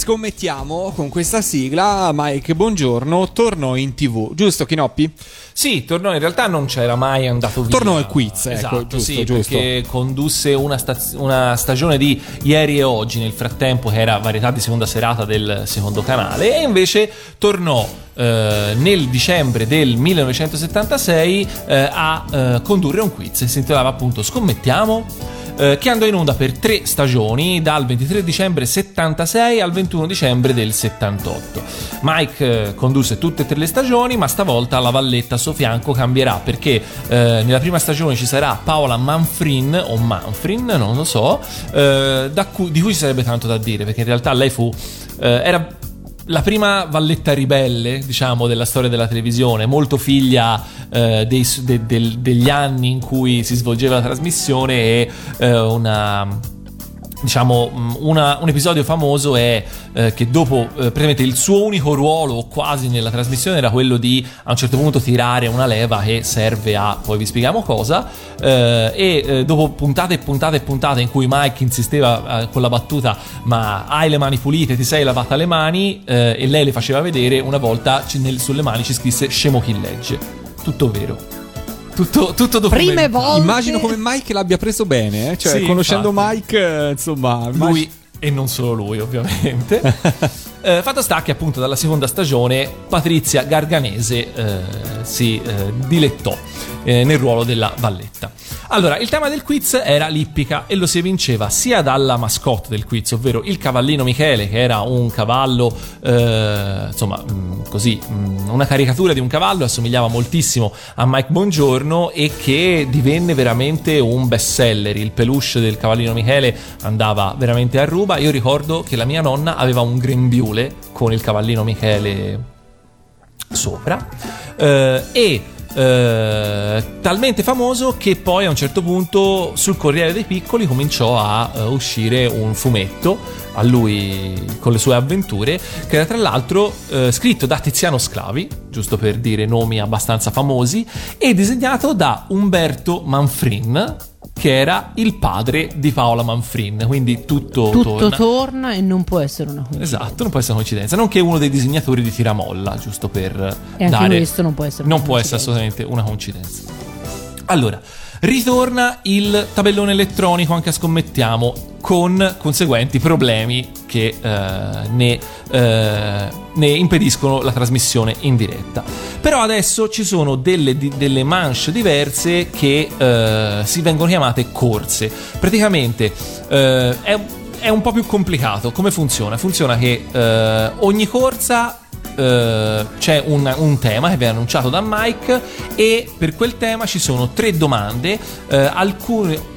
scommettiamo, con questa sigla Mike Buongiorno tornò in tv, giusto Chinoppi? Sì, tornò, in realtà non c'era mai andato via. Tornò al quiz, ecco, esatto, giusto, sì, giusto. perché condusse una, staz- una stagione di Ieri e Oggi nel frattempo, che era varietà di seconda serata del secondo canale, e invece tornò eh, nel dicembre del 1976 eh, a eh, condurre un quiz, si intitolava appunto Scommettiamo eh, che andò in onda per tre stagioni dal 23 dicembre 76 al 21 dicembre del 78. Mike eh, condusse tutte e tre le stagioni, ma stavolta la valletta a suo fianco cambierà perché eh, nella prima stagione ci sarà Paola Manfrin o Manfrin, non lo so, cui- di cui ci sarebbe tanto da dire perché in realtà lei fu era la prima valletta ribelle, diciamo, della storia della televisione, molto figlia eh, dei de- del- degli anni in cui si svolgeva la trasmissione e eh, una diciamo mh, una- un episodio famoso è eh, che dopo eh, praticamente il suo unico ruolo quasi nella trasmissione era quello di a un certo punto tirare una leva che serve a poi vi spieghiamo cosa eh, e eh, dopo puntate e puntate e puntate in cui Mike insisteva eh, con la battuta ma hai le mani pulite ti sei lavata le mani? eh, e lei le faceva vedere una volta ci- nel- sulle mani ci scrisse scemo chi legge tutto vero tutto, tutto documentato Immagino come Mike l'abbia preso bene, eh? cioè Sì, conoscendo infatti. Mike, eh, insomma, lui e non solo lui ovviamente Eh, fatto sta che appunto dalla seconda stagione Patrizia Garganese eh, si eh, dilettò eh, nel ruolo della Valletta allora il tema del quiz era l'ippica e lo si evinceva sia dalla mascotte del quiz ovvero il cavallino Michele che era un cavallo eh, insomma mh, così mh, una caricatura di un cavallo assomigliava moltissimo a Mike Bongiorno e che divenne veramente un best seller il peluche del cavallino Michele andava veramente a ruba. Io ricordo che la mia nonna aveva un grembiule con il cavallino Michele sopra eh, e eh, talmente famoso che poi a un certo punto sul Corriere dei Piccoli cominciò a eh, uscire un fumetto a lui con le sue avventure che era tra l'altro eh, scritto da Tiziano Sclavi giusto per dire nomi abbastanza famosi e disegnato da Umberto Manfrin che era il padre di Paola Manfrin, quindi tutto, Tutto torna. torna e non può essere una coincidenza. Esatto, non può essere una coincidenza, nonché uno dei disegnatori di Tiramolla, giusto per E anche dare questo non può essere una non può essere assolutamente una coincidenza. Allora, ritorna il tabellone elettronico anche a scommettiamo con conseguenti problemi che eh, ne, eh, ne impediscono la trasmissione in diretta. Però adesso ci sono delle, di- delle manche diverse che eh, si vengono chiamate corse. Praticamente eh, è, è un po' più complicato. Come funziona? Funziona che eh, ogni corsa eh, c'è un, un tema che viene annunciato da Mike e per quel tema ci sono tre domande, eh, alcune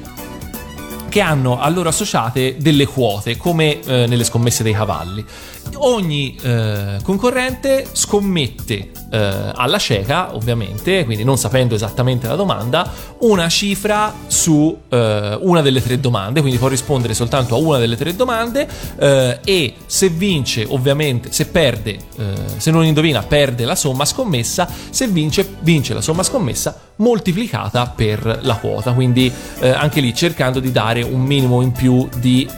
che hanno a loro associate delle quote, come eh, nelle scommesse dei cavalli. Ogni eh, concorrente scommette eh, alla cieca, ovviamente, quindi non sapendo esattamente la domanda, una cifra su eh, una delle tre domande, quindi può rispondere soltanto a una delle tre domande eh, e se vince, ovviamente, se perde, eh, se non indovina, perde la somma scommessa, se vince, vince la somma scommessa moltiplicata per la quota, quindi eh, anche lì cercando di dare un minimo in più di...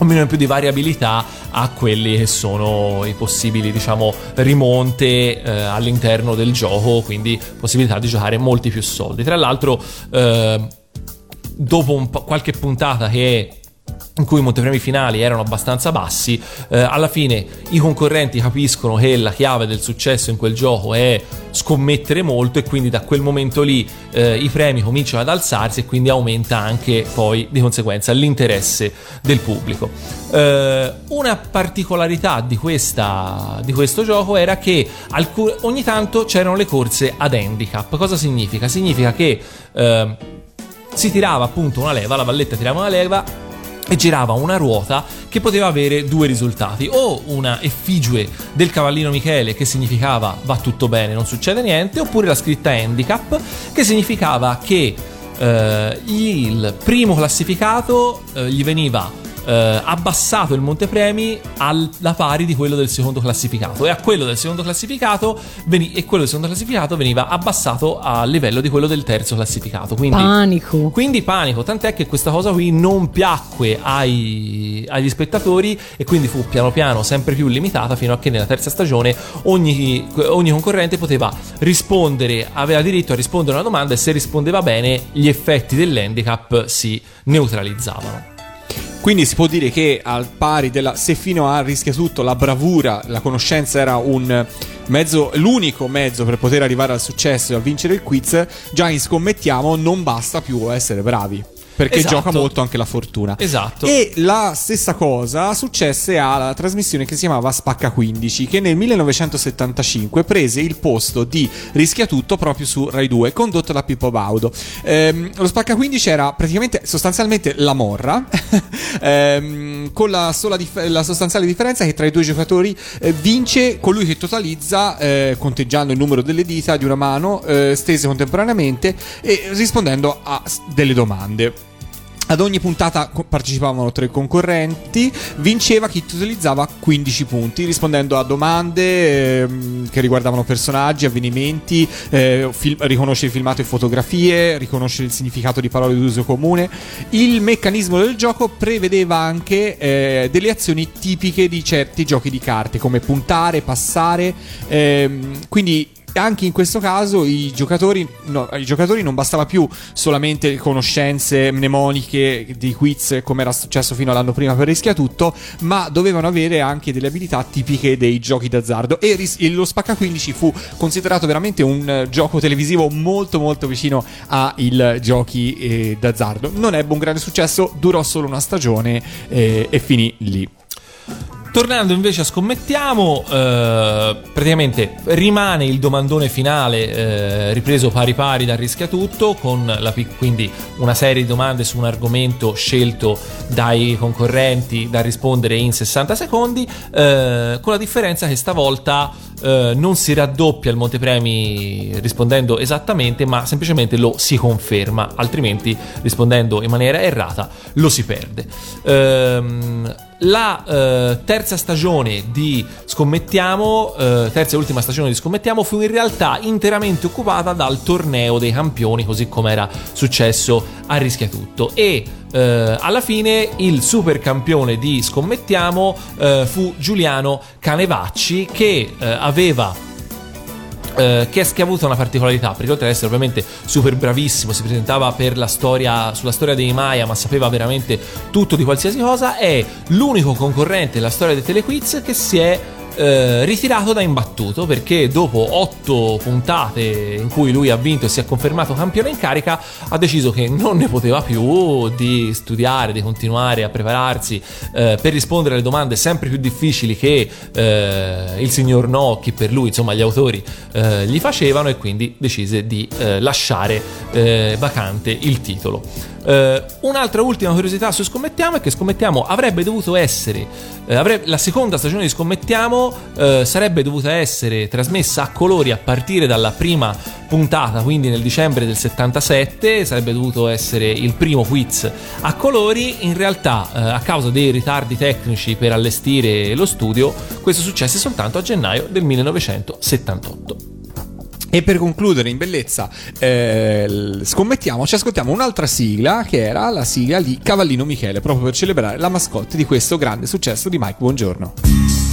un minimo in più di variabilità a quelli che sono i possibili, diciamo, rimonte eh, all'interno del gioco, quindi possibilità di giocare molti più soldi. Tra l'altro, eh, dopo po- qualche puntata che in cui i montepremi finali erano abbastanza bassi, eh, alla fine i concorrenti capiscono che la chiave del successo in quel gioco è scommettere molto e quindi da quel momento lì eh, i premi cominciano ad alzarsi e quindi aumenta anche poi di conseguenza l'interesse del pubblico. Eh, una particolarità di, questa, di questo gioco era che alcu- ogni tanto c'erano le corse ad handicap. Cosa significa? Significa che eh, si tirava appunto una leva, la valletta tirava una leva e girava una ruota che poteva avere due risultati o una effigie del cavallino Michele che significava va tutto bene non succede niente oppure la scritta handicap che significava che eh, il primo classificato eh, gli veniva eh, abbassato il montepremi alla pari di quello del secondo classificato e a quello del secondo classificato veni- e quello del secondo classificato veniva abbassato a livello di quello del terzo classificato quindi Panico. quindi panico, tant'è che questa cosa qui non piacque ai- agli spettatori e quindi fu piano piano sempre più limitata fino a che nella terza stagione ogni, ogni concorrente poteva rispondere, aveva diritto a rispondere a una domanda e se rispondeva bene gli effetti dell'handicap si neutralizzavano. Quindi si può dire che al pari della se fino a rischia tutto la bravura, la conoscenza era un mezzo l'unico mezzo per poter arrivare al successo e a vincere il quiz, già in scommettiamo non basta più essere bravi. Perché Esatto. gioca molto anche la fortuna. Esatto. E la stessa cosa successe alla trasmissione che si chiamava Spacca 15, che nel 1975 prese il posto di Rischia Tutto proprio su Rai 2, condotto da Pippo Baudo. Ehm, lo Spacca 15 era praticamente sostanzialmente la morra, ehm, con la, sola dif- la sostanziale differenza che tra i due giocatori eh, vince colui che totalizza, eh, conteggiando il numero delle dita di una mano eh, stese contemporaneamente e rispondendo a delle domande. Ad ogni puntata partecipavano tre concorrenti, vinceva chi totalizzava 15 punti rispondendo a domande ehm, che riguardavano personaggi, avvenimenti, eh, fil- riconoscere filmato e fotografie, riconoscere il significato di parole d'uso comune. Il meccanismo del gioco prevedeva anche eh, delle azioni tipiche di certi giochi di carte, come puntare, passare, ehm, quindi anche in questo caso i giocatori, no, ai giocatori non bastava più solamente conoscenze mnemoniche di quiz come era successo fino all'anno prima per Rischia Tutto, ma dovevano avere anche delle abilità tipiche dei giochi d'azzardo e, ris- lo Spacca 15 fu considerato veramente un eh, gioco televisivo molto molto vicino ai giochi eh, d'azzardo. Non ebbe un grande successo, durò solo una stagione eh, e finì lì. Tornando invece a scommettiamo, eh, praticamente rimane il domandone finale eh, ripreso pari pari da Rischia Tutto, con la quindi una serie di domande su un argomento scelto dai concorrenti da rispondere in 60 secondi, eh, con la differenza che stavolta eh, non si raddoppia il montepremi rispondendo esattamente, ma semplicemente lo si conferma, altrimenti rispondendo in maniera errata lo si perde. Ehm, la eh, terza stagione di Scommettiamo, eh, terza e ultima stagione di Scommettiamo, fu in realtà interamente occupata dal torneo dei campioni, così come era successo a Rischiatutto. E eh, alla fine il super campione di Scommettiamo eh, fu Giuliano Canevacci, che eh, aveva eh, che, che ha avuto una particolarità perché oltre ad essere ovviamente super bravissimo si presentava storia sulla storia dei Maya ma sapeva veramente tutto di qualsiasi cosa è l'unico concorrente della storia dei telequiz che si è eh, ritirato da imbattuto perché dopo otto puntate in cui lui ha vinto e si è confermato campione in carica ha deciso che non ne poteva più di studiare, di continuare a prepararsi eh, per rispondere alle domande sempre più difficili che eh, il signor No, chi per lui, insomma gli autori eh, gli facevano e quindi decise di eh, lasciare vacante il titolo. Eh, un'altra ultima curiosità su Scommettiamo è che Scommettiamo avrebbe dovuto essere, eh, avrebbe, la seconda stagione di Scommettiamo eh, sarebbe dovuta essere trasmessa a colori a partire dalla prima puntata, quindi nel dicembre del 77, sarebbe dovuto essere il primo quiz a colori, in realtà eh, a causa dei ritardi tecnici per allestire lo studio, questo successe soltanto a gennaio del 1978. E per concludere in bellezza, eh, scommettiamo, ci ascoltiamo un'altra sigla che era la sigla di Cavallino Michele, proprio per celebrare la mascotte di questo grande successo di Mike Buongiorno.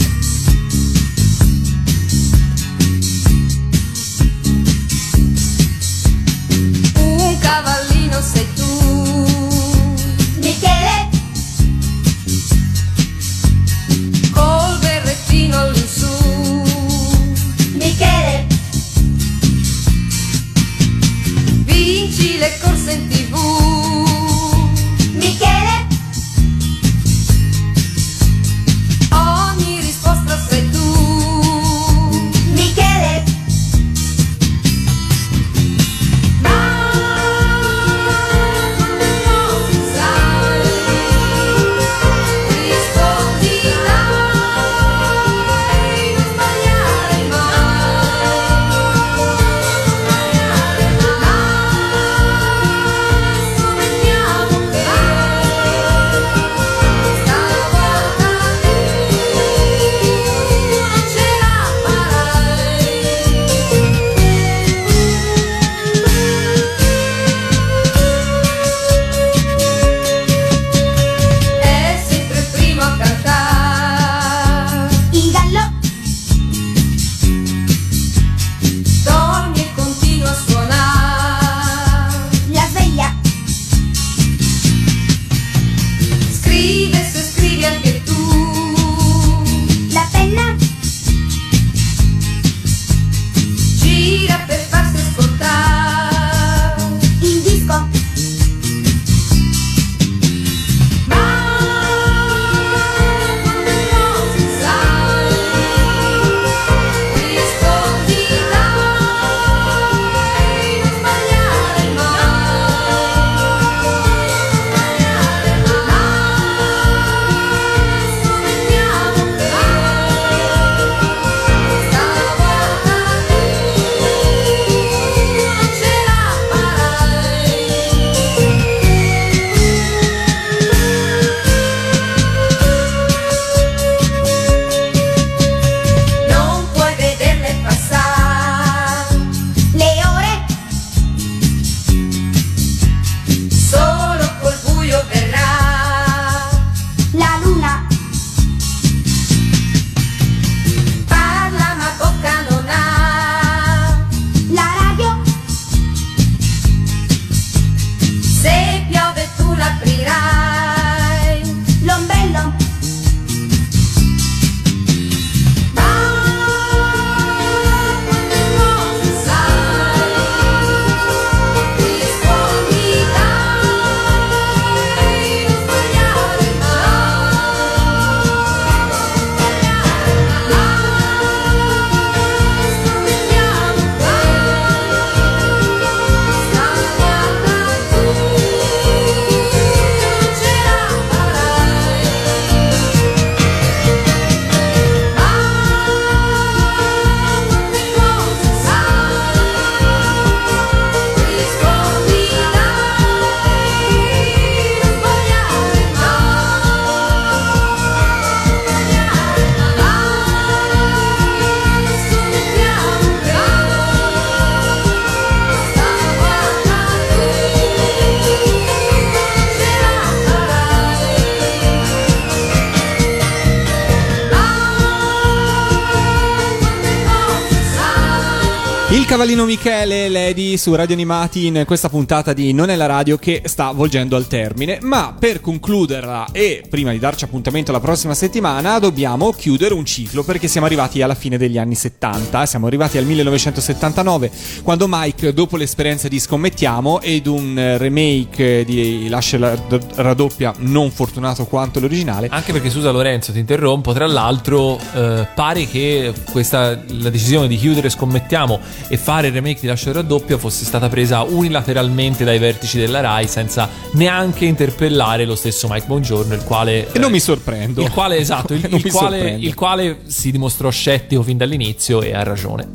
Cavallino Michele Lady su Radio Animati in questa puntata di Non è la radio che sta volgendo al termine, ma per concluderla e prima di darci appuntamento la prossima settimana dobbiamo chiudere un ciclo perché siamo arrivati alla fine degli anni 70, siamo arrivati al 1979 quando Mike dopo l'esperienza di Scommettiamo ed un remake di Lascia la raddoppia non fortunato quanto l'originale, Anche perché Susa Lorenzo ti interrompo, tra l'altro eh, pare che questa, la decisione di chiudere Scommettiamo e fare il remake di Lascia il raddoppio fosse stata presa unilateralmente dai vertici della RAI senza neanche interpellare lo stesso Mike Bongiorno, il quale... e non mi sorprendo. Il quale, esatto, il, il quale, il quale si dimostrò scettico fin dall'inizio e ha ragione.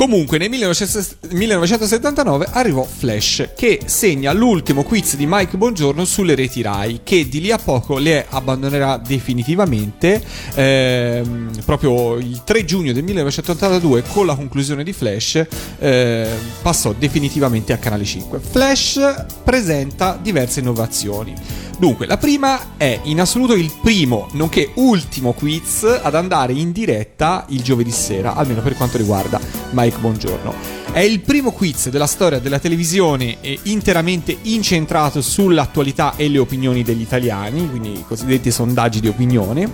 Comunque nel 1900 1979 arrivò Flash che segna l'ultimo quiz di Mike Bongiorno sulle reti Rai che di lì a poco le abbandonerà definitivamente ehm, proprio il 3 giugno del 1982 con la conclusione di Flash eh, passò definitivamente a Canale 5. Flash presenta diverse innovazioni. Dunque, la prima è in assoluto il primo, nonché ultimo quiz ad andare in diretta il giovedì sera, almeno per quanto riguarda Mike Bongiorno. È il primo quiz della storia della televisione eh, interamente incentrato sull'attualità e le opinioni degli italiani, quindi i cosiddetti sondaggi di opinione.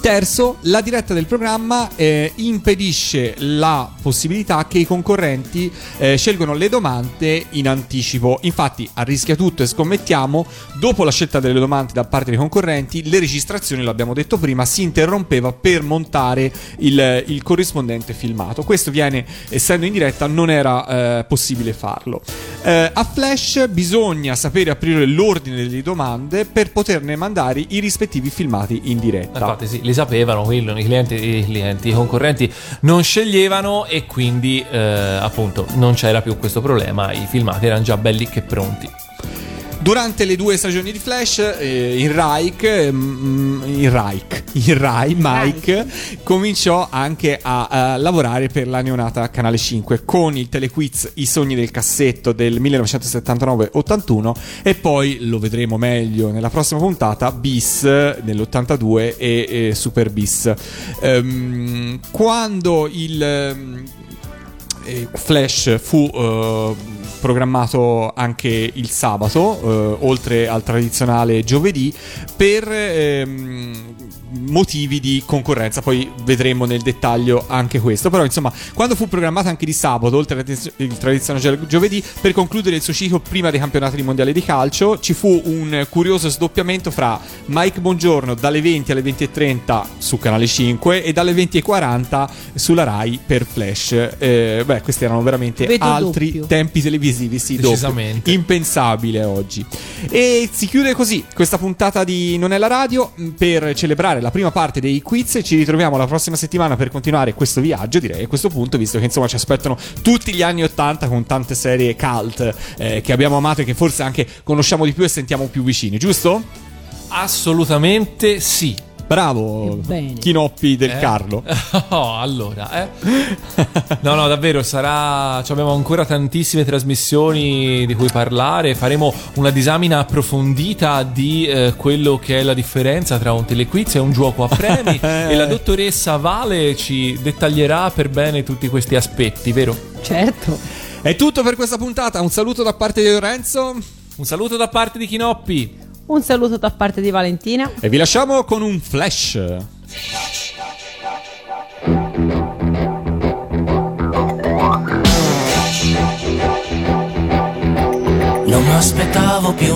Terzo, la diretta del programma eh, impedisce la possibilità che i concorrenti eh, scelgono le domande in anticipo. Infatti, a rischia tutto e scommettiamo, dopo la scelta delle domande da parte dei concorrenti, le registrazioni, l'abbiamo detto prima, si interrompeva per montare il, il corrispondente filmato. Questo viene, essendo in diretta, non era eh, possibile farlo. Eh, a Flash bisogna sapere aprire l'ordine delle domande per poterne mandare i rispettivi filmati in diretta. Infatti sì, li sapevano, quello, i clienti, i clienti, i concorrenti non sceglievano e quindi eh, appunto non c'era più questo problema, i filmati erano già belli che pronti. Durante le due stagioni di Flash, eh, il Reich, mm, il Reich, il Rai, Mike, cominciò anche a, a lavorare per la neonata Canale 5 con il telequiz I sogni del cassetto del 1979-81 e poi, lo vedremo meglio nella prossima puntata, Bis nell'82 e, e Super Bis. Ehm, quando il... eh, Flash fu eh, programmato anche il sabato, eh, oltre al tradizionale giovedì, per ehm, motivi di concorrenza. Poi vedremo nel dettaglio anche questo. Però, insomma, quando fu programmato anche di sabato, oltre al tradizionale giovedì, per concludere il suo ciclo prima dei campionati mondiali di calcio, ci fu un curioso sdoppiamento fra Mike Bongiorno dalle 20 alle 20.30 su Canale 5 e dalle 20.40 sulla Rai per Flash. Eh, beh, questi erano veramente Vedo altri doppio. tempi televisivi, sì, doppio. Decisamente. impensabile oggi. E si chiude così questa puntata di Non è la radio mh, per celebrare la prima parte dei quiz. Ci ritroviamo la prossima settimana per continuare questo viaggio, direi a questo punto, visto che insomma ci aspettano tutti gli anni 80 con tante serie cult eh, che abbiamo amato e che forse anche conosciamo di più e sentiamo più vicini, giusto? Assolutamente sì. Bravo, Ebbene. Chinoppi del Eh? Carlo. Oh, allora, eh. No, no, davvero, sarà. ci Abbiamo ancora tantissime trasmissioni di cui parlare. Faremo una disamina approfondita di eh, quello che è la differenza tra un telequiz e un gioco a premi. e la dottoressa Vale ci dettaglierà per bene tutti questi aspetti, vero? Certo. È tutto per questa puntata. Un saluto da parte di Lorenzo Un saluto da parte di Chinoppi. Un saluto da parte di Valentina. e vi lasciamo con un flash. Non mi aspettavo più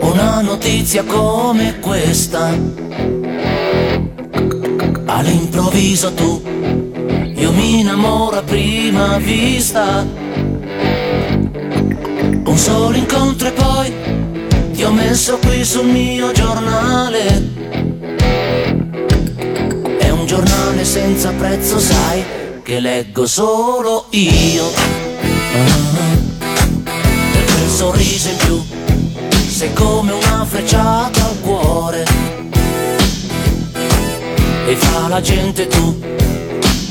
una notizia come questa. All'improvviso tu, io mi innamoro a prima vista. Un solo incontro e poi ti ho messo qui sul mio giornale. È un giornale senza prezzo, sai, che leggo solo io. Per quel sorriso in più sei come una frecciata al cuore e fra la gente tu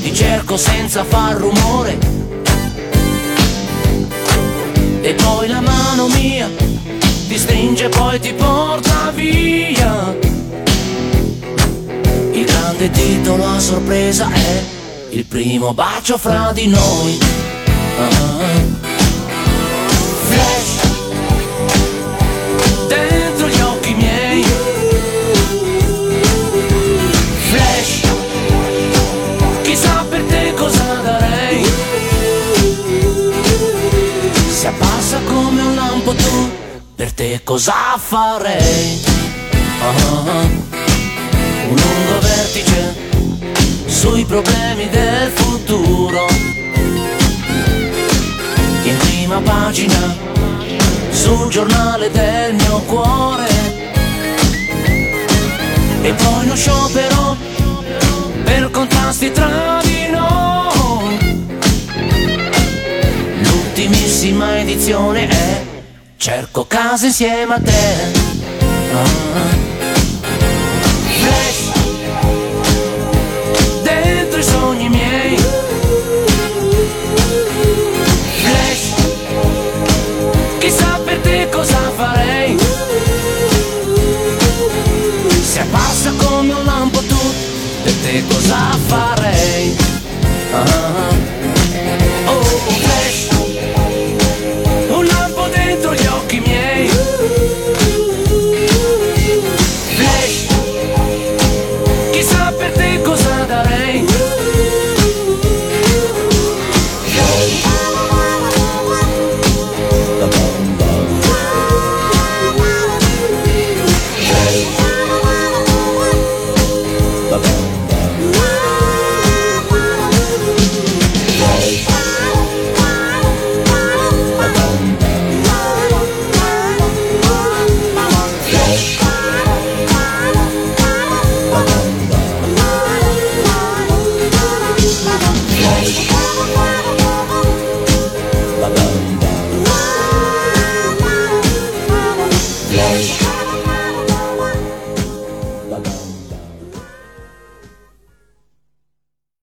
ti cerco senza far rumore e poi la mano mia ti stringe e poi ti porta via il grande titolo a sorpresa è il primo bacio fra di noi. Ah. Cosa farei? Ah. Un lungo vertice sui problemi del futuro. In prima pagina sul giornale del mio cuore. E poi uno sciopero per contrasti tra di noi. L'ultimissima edizione è Cerco casa insieme a te. Ah.